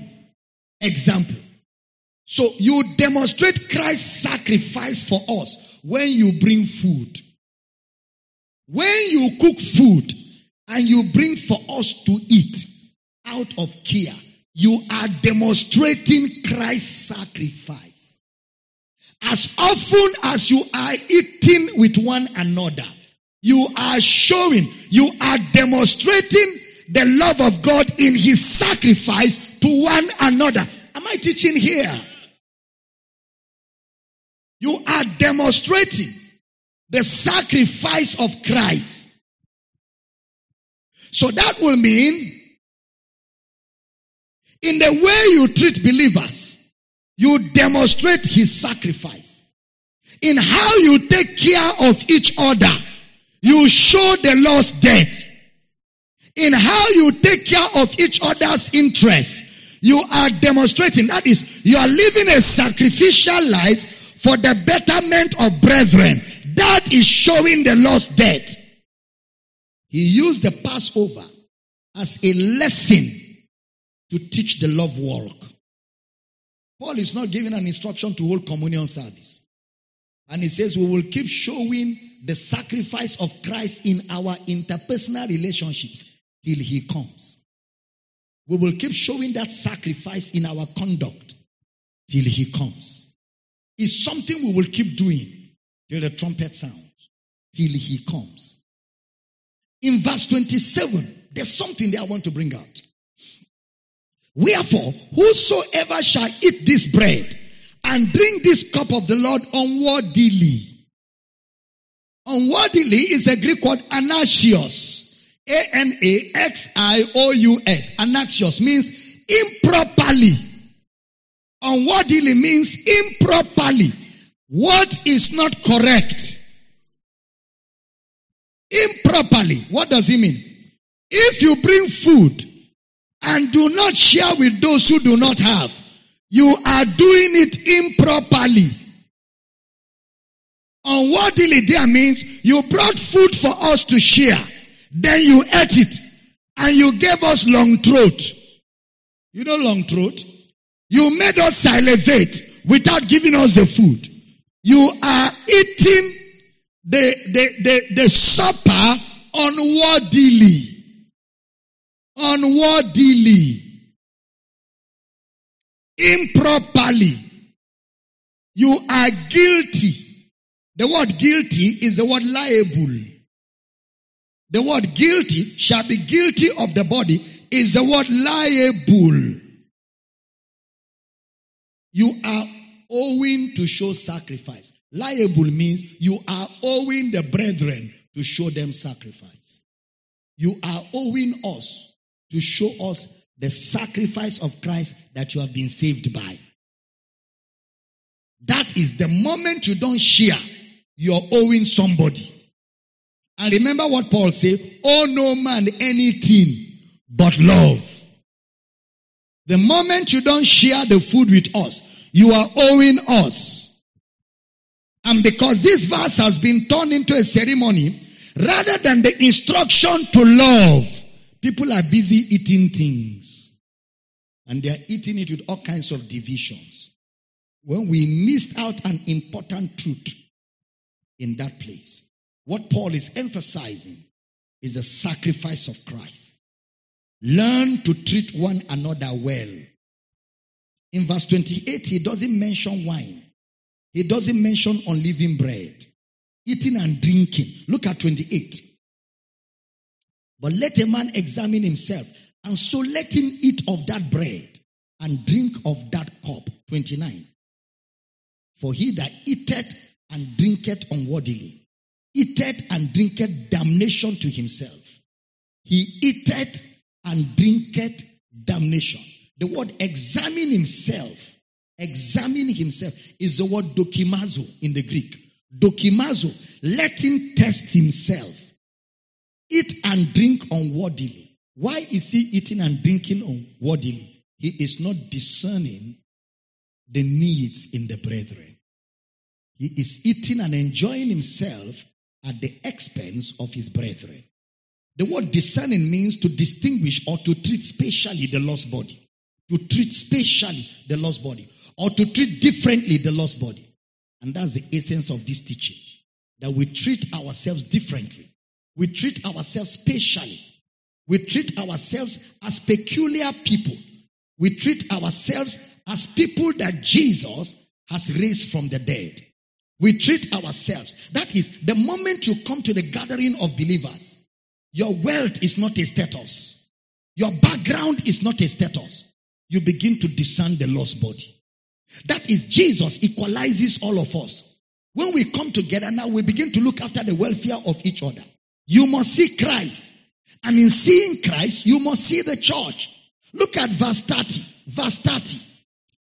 Example. So you demonstrate Christ's sacrifice for us when you bring food. When you cook food and you bring for us to eat out of care, you are demonstrating Christ's sacrifice. As often as you are eating with one another, you are showing, you are demonstrating the love of God in his sacrifice to one another. Am I teaching here? You are demonstrating the sacrifice of Christ. So that will mean in the way you treat believers, you demonstrate his sacrifice. In how you take care of each other, you show the Lord's death. In how you take care of each other's interests, you are demonstrating. That is, you are living a sacrificial life for the betterment of brethren. That is showing the Lord's death. He used the Passover as a lesson to teach the love walk. Paul is not giving an instruction to hold communion service. And he says we will keep showing the sacrifice of Christ in our interpersonal relationships till he comes. We will keep showing that sacrifice in our conduct till he comes is something we will keep doing till the trumpet sounds, till he comes. In verse 27, there's something that I want to bring out. Wherefore, whosoever shall eat this bread and drink this cup of the Lord unworthily. Unworthily is a Greek word anaxios. A-N-A-X-I-O-U-S. Anaxios means improperly Unworthily means improperly. What is not correct? Improperly. What does it mean? If you bring food and do not share with those who do not have, You are doing it improperly. Unworthily there means you brought food for us to share. Then you ate it. And you gave us long throat. You know long throat? You made us salivate without giving us the food. You are eating the, the, the, the supper unworthily. Unworthily. Improperly. You are guilty. The word guilty is the word liable. The word guilty shall be guilty of the body is the word liable. You are owing to show sacrifice. Liable means you are owing the brethren to show them sacrifice. You are owing us to show us the sacrifice of Christ that you have been saved by. That is the moment you don't share, you're owing somebody. And remember what Paul said, owe no man anything but love. The moment you don't share the food with us, you are owing us. And because this verse has been turned into a ceremony, rather than the instruction to love, people are busy eating things. And they are eating it with all kinds of divisions. When we missed out an important truth in that place, what Paul is emphasizing is the sacrifice of Christ. Learn to treat one another well. In verse 28, he doesn't mention wine. He doesn't mention unleavened bread, eating and drinking. Look at 28. But let a man examine himself, and so let him eat of that bread and drink of that cup. 29. For he that eateth and drinketh unworthily, eateth and drinketh damnation to himself. He eateth and drinketh damnation. The word examine himself examine himself is the word dokimazo in the Greek. Dokimazo, let him test himself. Eat and drink unworthily. Why is he eating and drinking unworthily? He is not discerning the needs in the brethren. He is eating and enjoying himself at the expense of his brethren. The word discerning means to distinguish or to treat specially the Lord's body. To treat specially the Lord's body or to treat differently the Lord's body. And that's the essence of this teaching. That we treat ourselves differently. We treat ourselves specially. We treat ourselves as peculiar people. We treat ourselves as people that Jesus has raised from the dead. We treat ourselves. That is, the moment you come to the gathering of believers, your wealth is not a status. Your background is not a status. You begin to discern the Lord's body. That is, Jesus equalizes all of us. When we come together now, we begin to look after the welfare of each other. You must see Christ. And in seeing Christ, you must see the church. Look at verse 30. Verse 30.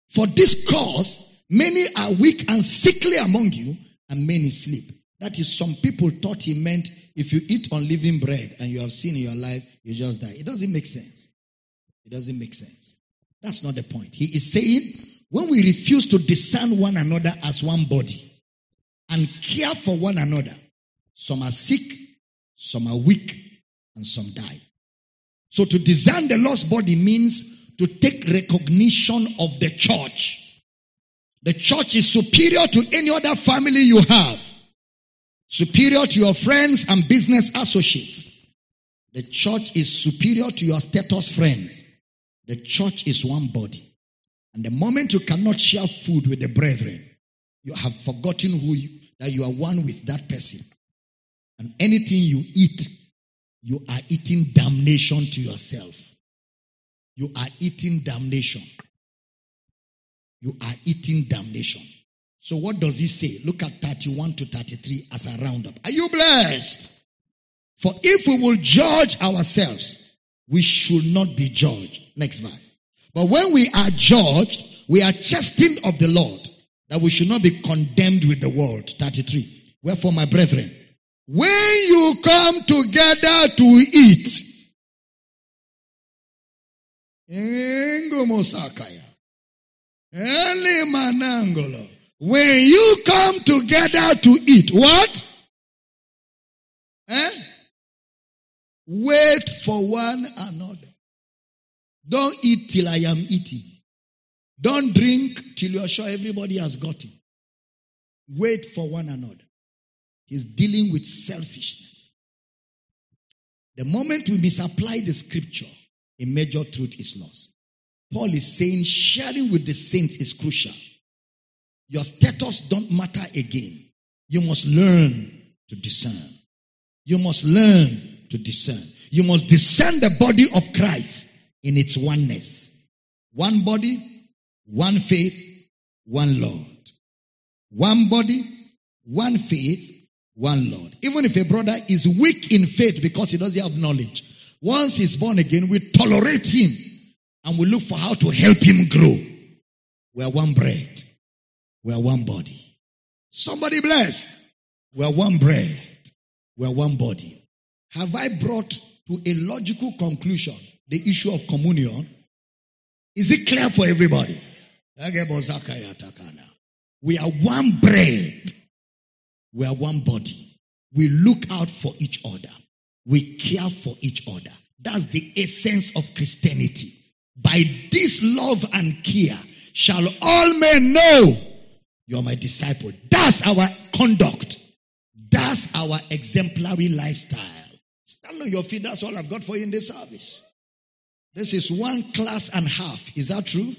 For this cause, many are weak and sickly among you, and many sleep. That is, some people thought he meant if you eat unleavened bread and you have seen in your life, you just die. It doesn't make sense. It doesn't make sense. That's not the point. He is saying when we refuse to discern one another as one body and care for one another, some are sick, some are weak, and some die. So to discern the Lord's body means to take recognition of the church. The church is superior to any other family you have, superior to your friends and business associates. The church is superior to your status friends. The church is one body. And the moment you cannot share food with the brethren, you have forgotten who you, that you are one with that person. And anything you eat, you are eating damnation to yourself. You are eating damnation. You are eating damnation. So what does he say? Look at 31 to 33 as a roundup. Are you blessed? For if we will judge ourselves, we should not be judged. Next verse. But when we are judged, we are chastened of the Lord, that we should not be condemned with the world. 33. Wherefore, my brethren, when you come together to eat. When you come together to eat, what? Eh? Wait for one another. Don't eat till I am eating. Don't drink till you're sure everybody has got it. Wait for one another. He's dealing with selfishness. The moment we misapply the scripture, a major truth is lost. Paul is saying sharing with the saints is crucial. Your status don't matter again. You must learn to discern. You must learn to discern. You must discern the body of Christ in its oneness. One body, one faith, one Lord. One body, one faith, one Lord. Even if a brother is weak in faith because he doesn't have knowledge, once he's born again, we tolerate him and we look for how to help him grow. We are one bread. We are one body. Somebody blessed. We are one bread. We are one body. Have I brought to a logical conclusion the issue of communion? Is it clear for everybody? We are one bread. We are one body. We look out for each other. We care for each other. That's the essence of Christianity. By this love and care shall all men know you're my disciple. That's our conduct. That's our exemplary lifestyle. Stand on your feet. That's all I've got for you in this service. This is one class and half. Is that true?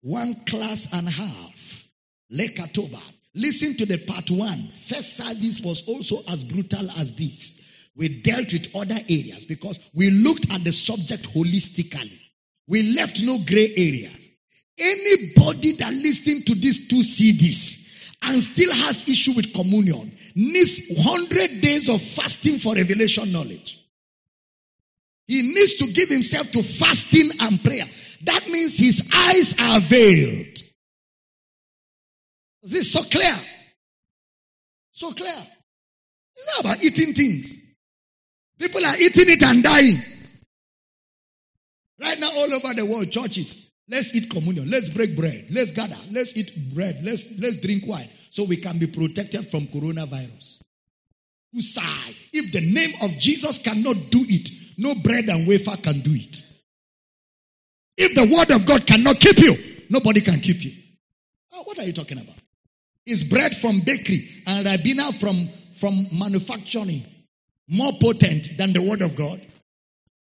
One class and half. Lekatoba. Listen to the part one. First service was also as brutal as this. We dealt with other areas because we looked at the subject holistically. We left no gray areas. Anybody that listened to these two CDs and still has issue with communion needs 100 days of fasting for revelation knowledge. He needs to give himself to fasting and prayer. That means his eyes are veiled. Is this so clear? So clear. It's not about eating things. People are eating it and dying. Right now, all over the world, churches, let's eat communion, let's break bread, let's gather, let's eat bread, let's, let's drink wine so we can be protected from coronavirus. Sigh? If the name of Jesus cannot do it, no bread and wafer can do it. If the word of God cannot keep you, nobody can keep you. Oh, what are you talking about? Is bread from bakery and Ribena from, from manufacturing more potent than the word of God?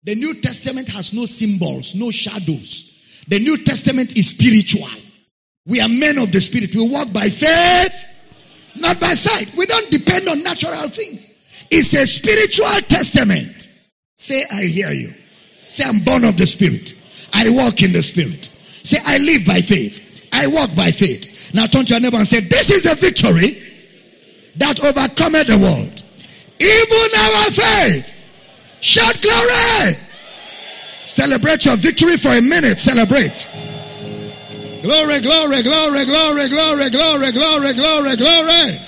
The New Testament has no symbols, no shadows. The New Testament is spiritual. We are men of the spirit. We walk by faith, not by sight. We don't depend on natural things. It's a spiritual testament. Say, I hear you. Say, I'm born of the spirit. I walk in the spirit. Say, I live by faith. I walk by faith. Now turn to your neighbor and say, this is the victory that overcometh the world. Even our faith. Shout glory. Celebrate your victory for a minute. Celebrate. Glory, glory, glory, glory, glory, glory, glory, glory, glory.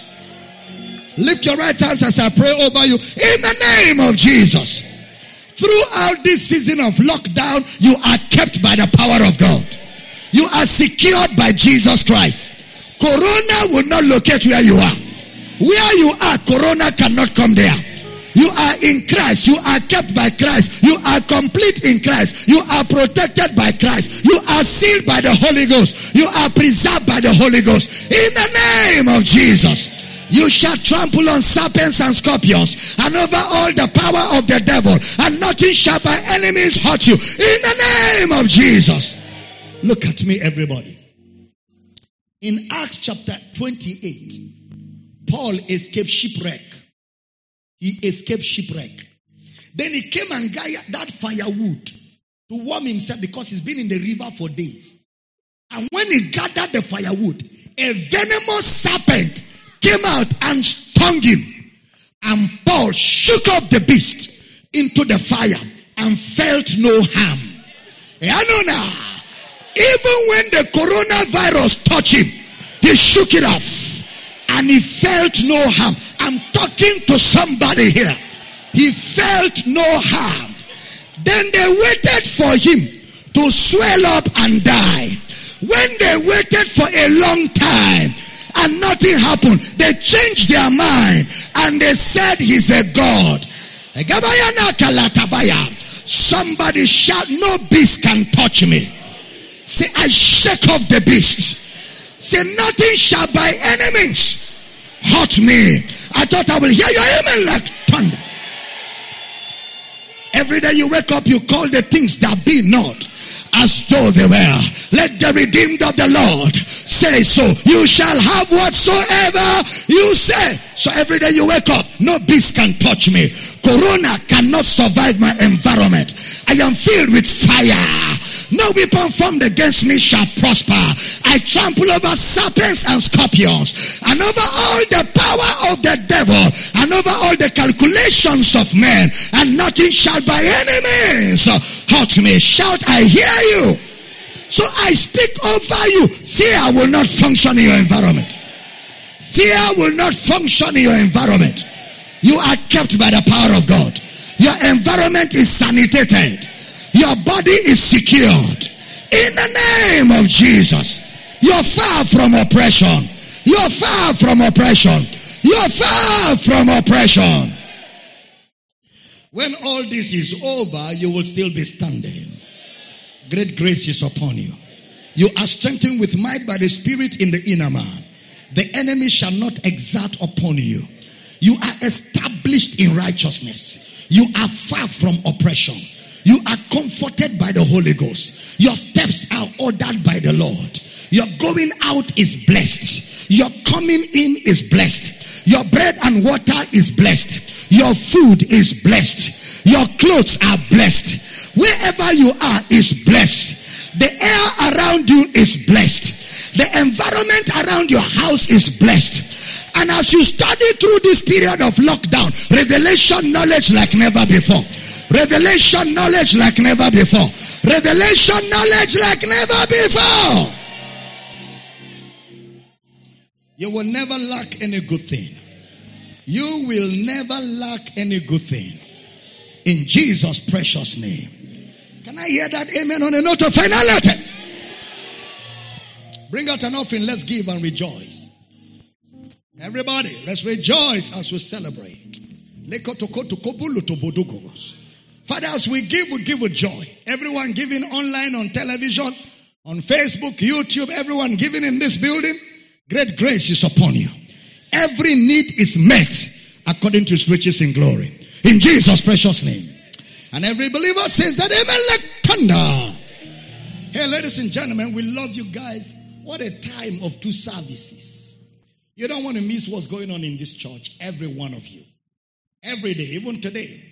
Lift your right hands as I pray over you in the name of Jesus. Throughout this season of lockdown, you are kept by the power of God. You are secured by Jesus Christ. Corona will not locate where you are. Where you are, Corona cannot come there. You are in Christ. You are kept by Christ. You are complete in Christ. You are protected by Christ. You are sealed by the Holy Ghost. You are preserved by the Holy Ghost. In the name of Jesus. You shall trample on serpents and scorpions and over all the power of the devil and nothing shall by enemies hurt you. In the name of Jesus. Look at me everybody. In Acts chapter 28, Paul escaped shipwreck. He escaped shipwreck. Then he came and got that firewood to warm himself because he's been in the river for days. And when he gathered the firewood, a venomous serpent came out and stung him. And Paul shook up the beast into the fire and felt no harm. Anona, even when the coronavirus touched him, he shook it off and he felt no harm. I'm talking to somebody here. He felt no harm. Then they waited for him to swell up and die. When they waited for a long time and nothing happened, they changed their mind and they said he's a God. Somebody shout, no beast can touch me. Say, I shake off the beast. Say, nothing shall by any means hurt me. I thought I will hear your amen like thunder. Every day you wake up, you call the things that be not as though they were. Let the redeemed of the Lord say so. You shall have whatsoever you say. So every day you wake up, no beast can touch me. Corona cannot survive my environment. I am filled with fire. No weapon formed against me shall prosper. I trample over serpents and scorpions and over all the power of the devil and over all the calculations of men and nothing shall by any means hurt me. Shout, I hear you. So I speak over you. Fear will not function in your environment. Fear will not function in your environment. You are kept by the power of God. Your environment is sanitated. Your body is secured. In the name of Jesus. You're far from oppression. You're far from oppression. You're far from oppression. When all this is over, you will still be standing. Great grace is upon you. You are strengthened with might by the Spirit in the inner man. The enemy shall not exert upon you. You are established in righteousness. You are far from oppression. You are comforted by the Holy Ghost. Your steps are ordered by the Lord. Your going out is blessed. Your coming in is blessed. Your bread and water is blessed. Your food is blessed. Your clothes are blessed. Wherever you are is blessed. The air around you is blessed. The environment around your house is blessed. And as you study through this period of lockdown, revelation knowledge like never before. Revelation knowledge like never before. Revelation knowledge like never before. You will never lack any good thing. You will never lack any good thing. In Jesus' precious name. Can I hear that amen on a note of finality? Bring out an offering. Let's give and rejoice. Everybody, let's rejoice as we celebrate. Father, as we give, we give with joy. Everyone giving online, on television, on Facebook, YouTube, everyone giving in this building, great grace is upon you. Every need is met according to his riches in glory. In Jesus' precious name. And every believer says that amen like thunder. Hey, ladies and gentlemen, we love you guys. What a time of two services. You don't want to miss what's going on in this church, every one of you. Every day, even today.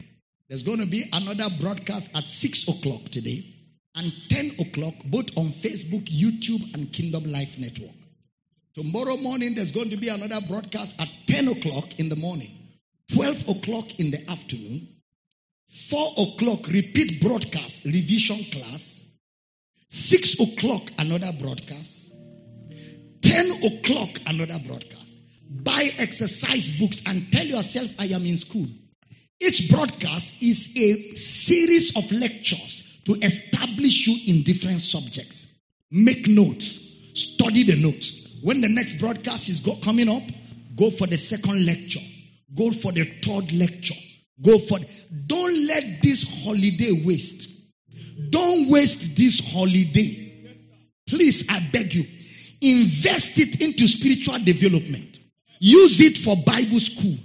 There's going to be another broadcast at 6 o'clock today and 10 o'clock, both on Facebook, YouTube, and Kingdom Life Network. Tomorrow morning, there's going to be another broadcast at 10 o'clock in the morning, 12 o'clock in the afternoon, 4 o'clock, repeat broadcast, revision class, 6 o'clock, another broadcast, 10 o'clock, another broadcast. Buy exercise books and tell yourself, I am in school. Each broadcast is a series of lectures to establish you in different subjects. Make notes, study the notes. When the next broadcast is go, coming up, go for the second lecture, go for the third lecture, go for. Don't let this holiday waste. Don't waste this holiday. Please, I beg you, invest it into spiritual development. Use it for Bible school.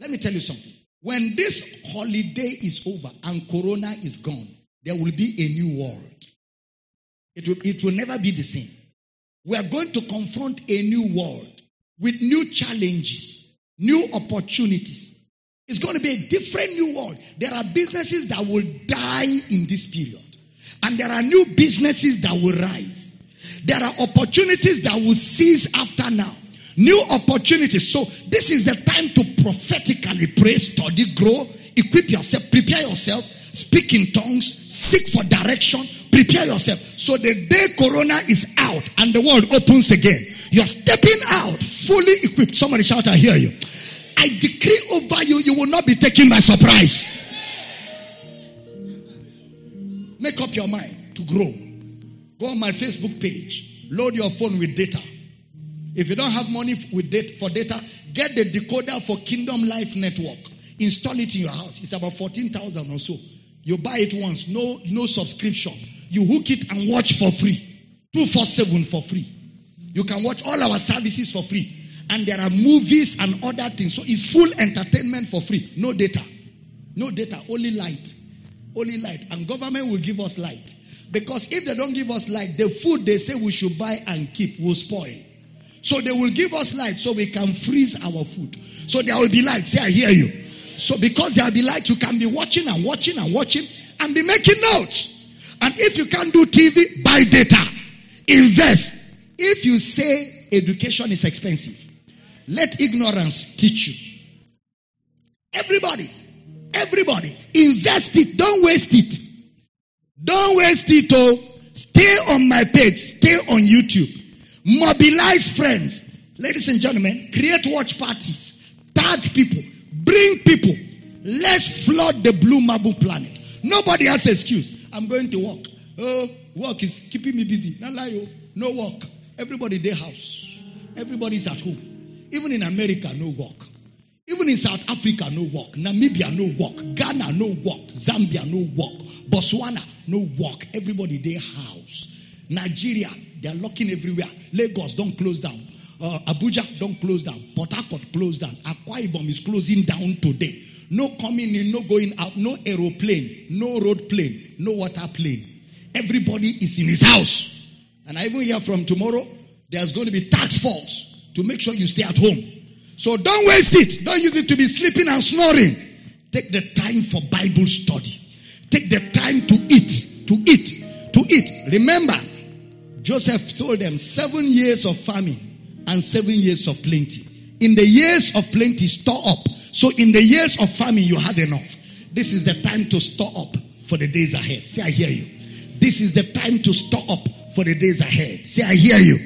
Let me tell you something. When this holiday is over and Corona is gone, there will be a new world. It will, it will never be the same. We are going to confront a new world with new challenges, new opportunities. It's going to be a different new world. There are businesses that will die in this period, and there are new businesses that will rise. There are opportunities that will cease after now. New opportunities. So this is the time to prophetically pray, study, grow, equip yourself, prepare yourself, speak in tongues, seek for direction, prepare yourself. So the day Corona is out and the world opens again, you're stepping out fully equipped. Somebody shout, I hear you. I decree over you, you will not be taken by surprise. Make up your mind to grow. Go on my Facebook page load your phone with data. If you don't have money with for data, get the decoder for Kingdom Life Network. Install it in your house. It's about 14,000 or so. You buy it once, no, no subscription. You hook it and watch for free. 247 for free. You can watch all our services for free. And there are movies and other things. So it's full entertainment for free. No data. No data, only light. Only light. And government will give us light. Because if they don't give us light, the food they say we should buy and keep will spoil. So they will give us light so we can freeze our food. So there will be light. Say, I hear you. So because there will be light, you can be watching and watching and watching and be making notes. And if you can't do TV, buy data. Invest. If you say education is expensive, let ignorance teach you. Everybody, everybody, invest it. Don't waste it. Don't waste it. Oh, stay on my page. Stay on YouTube. Mobilize friends. Ladies and gentlemen, create watch parties. Tag people. Bring people. Let's flood the blue marble planet. Nobody has excuse. I'm going to work. Oh, work is keeping me busy. Not lie, oh. No work. Everybody their house. Everybody's at home. Even in America, no work. Even in South Africa, no work. Namibia, no work. Ghana, no work. Zambia, no work. Botswana, no work. Everybody their house. Nigeria, they are locking everywhere. Lagos, don't close down. Uh, Abuja, don't close down. Port Harcourt, close down. Akwa Ibom is closing down today. No coming in, no going out, no aeroplane, no road plane, no water plane. Everybody is in his house. And I even hear from tomorrow, there's going to be tax force to make sure you stay at home. So don't waste it. Don't use it to be sleeping and snoring. Take the time for Bible study. Take the time to eat, to eat, to eat. Remember, Joseph told them seven years of famine and seven years of plenty. In the years of plenty, store up. So in the years of famine, you had enough. This is the time to store up for the days ahead. Say, I hear you. This is the time to store up for the days ahead. Say, I hear you.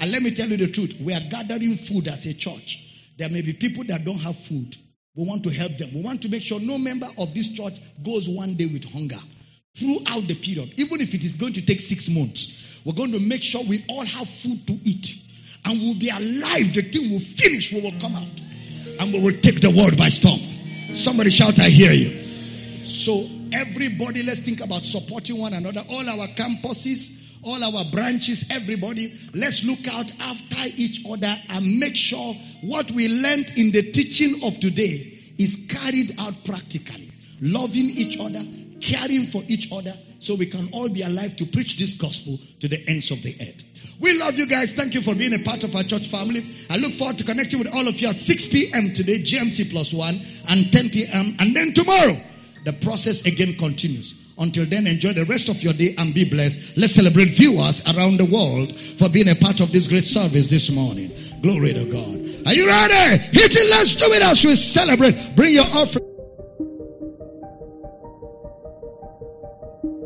And let me tell you the truth. We are gathering food as a church. There may be people that don't have food. We want to help them. We want to make sure no member of this church goes one day with hunger throughout the period. Even if it is going to take six months, we're going to make sure we all have food to eat. And we'll be alive. The thing will finish. We will come out. And we will take the world by storm. Somebody shout, I hear you. So everybody, let's think about supporting one another. All our campuses, all our branches, everybody, let's look out after each other and make sure what we learned in the teaching of today is carried out practically. Loving each other, caring for each other, so we can all be alive to preach this gospel to the ends of the earth. We love you guys. Thank you for being a part of our church family. I look forward to connecting with all of you at 6 p.m. today, GMT plus 1, and 10 p.m. And then tomorrow, the process again continues. Until then, enjoy the rest of your day and be blessed. Let's celebrate viewers around the world for being a part of this great service this morning. Glory to God. Are you ready? Hit it. Let's do it as we celebrate. Bring your offering. Thank you.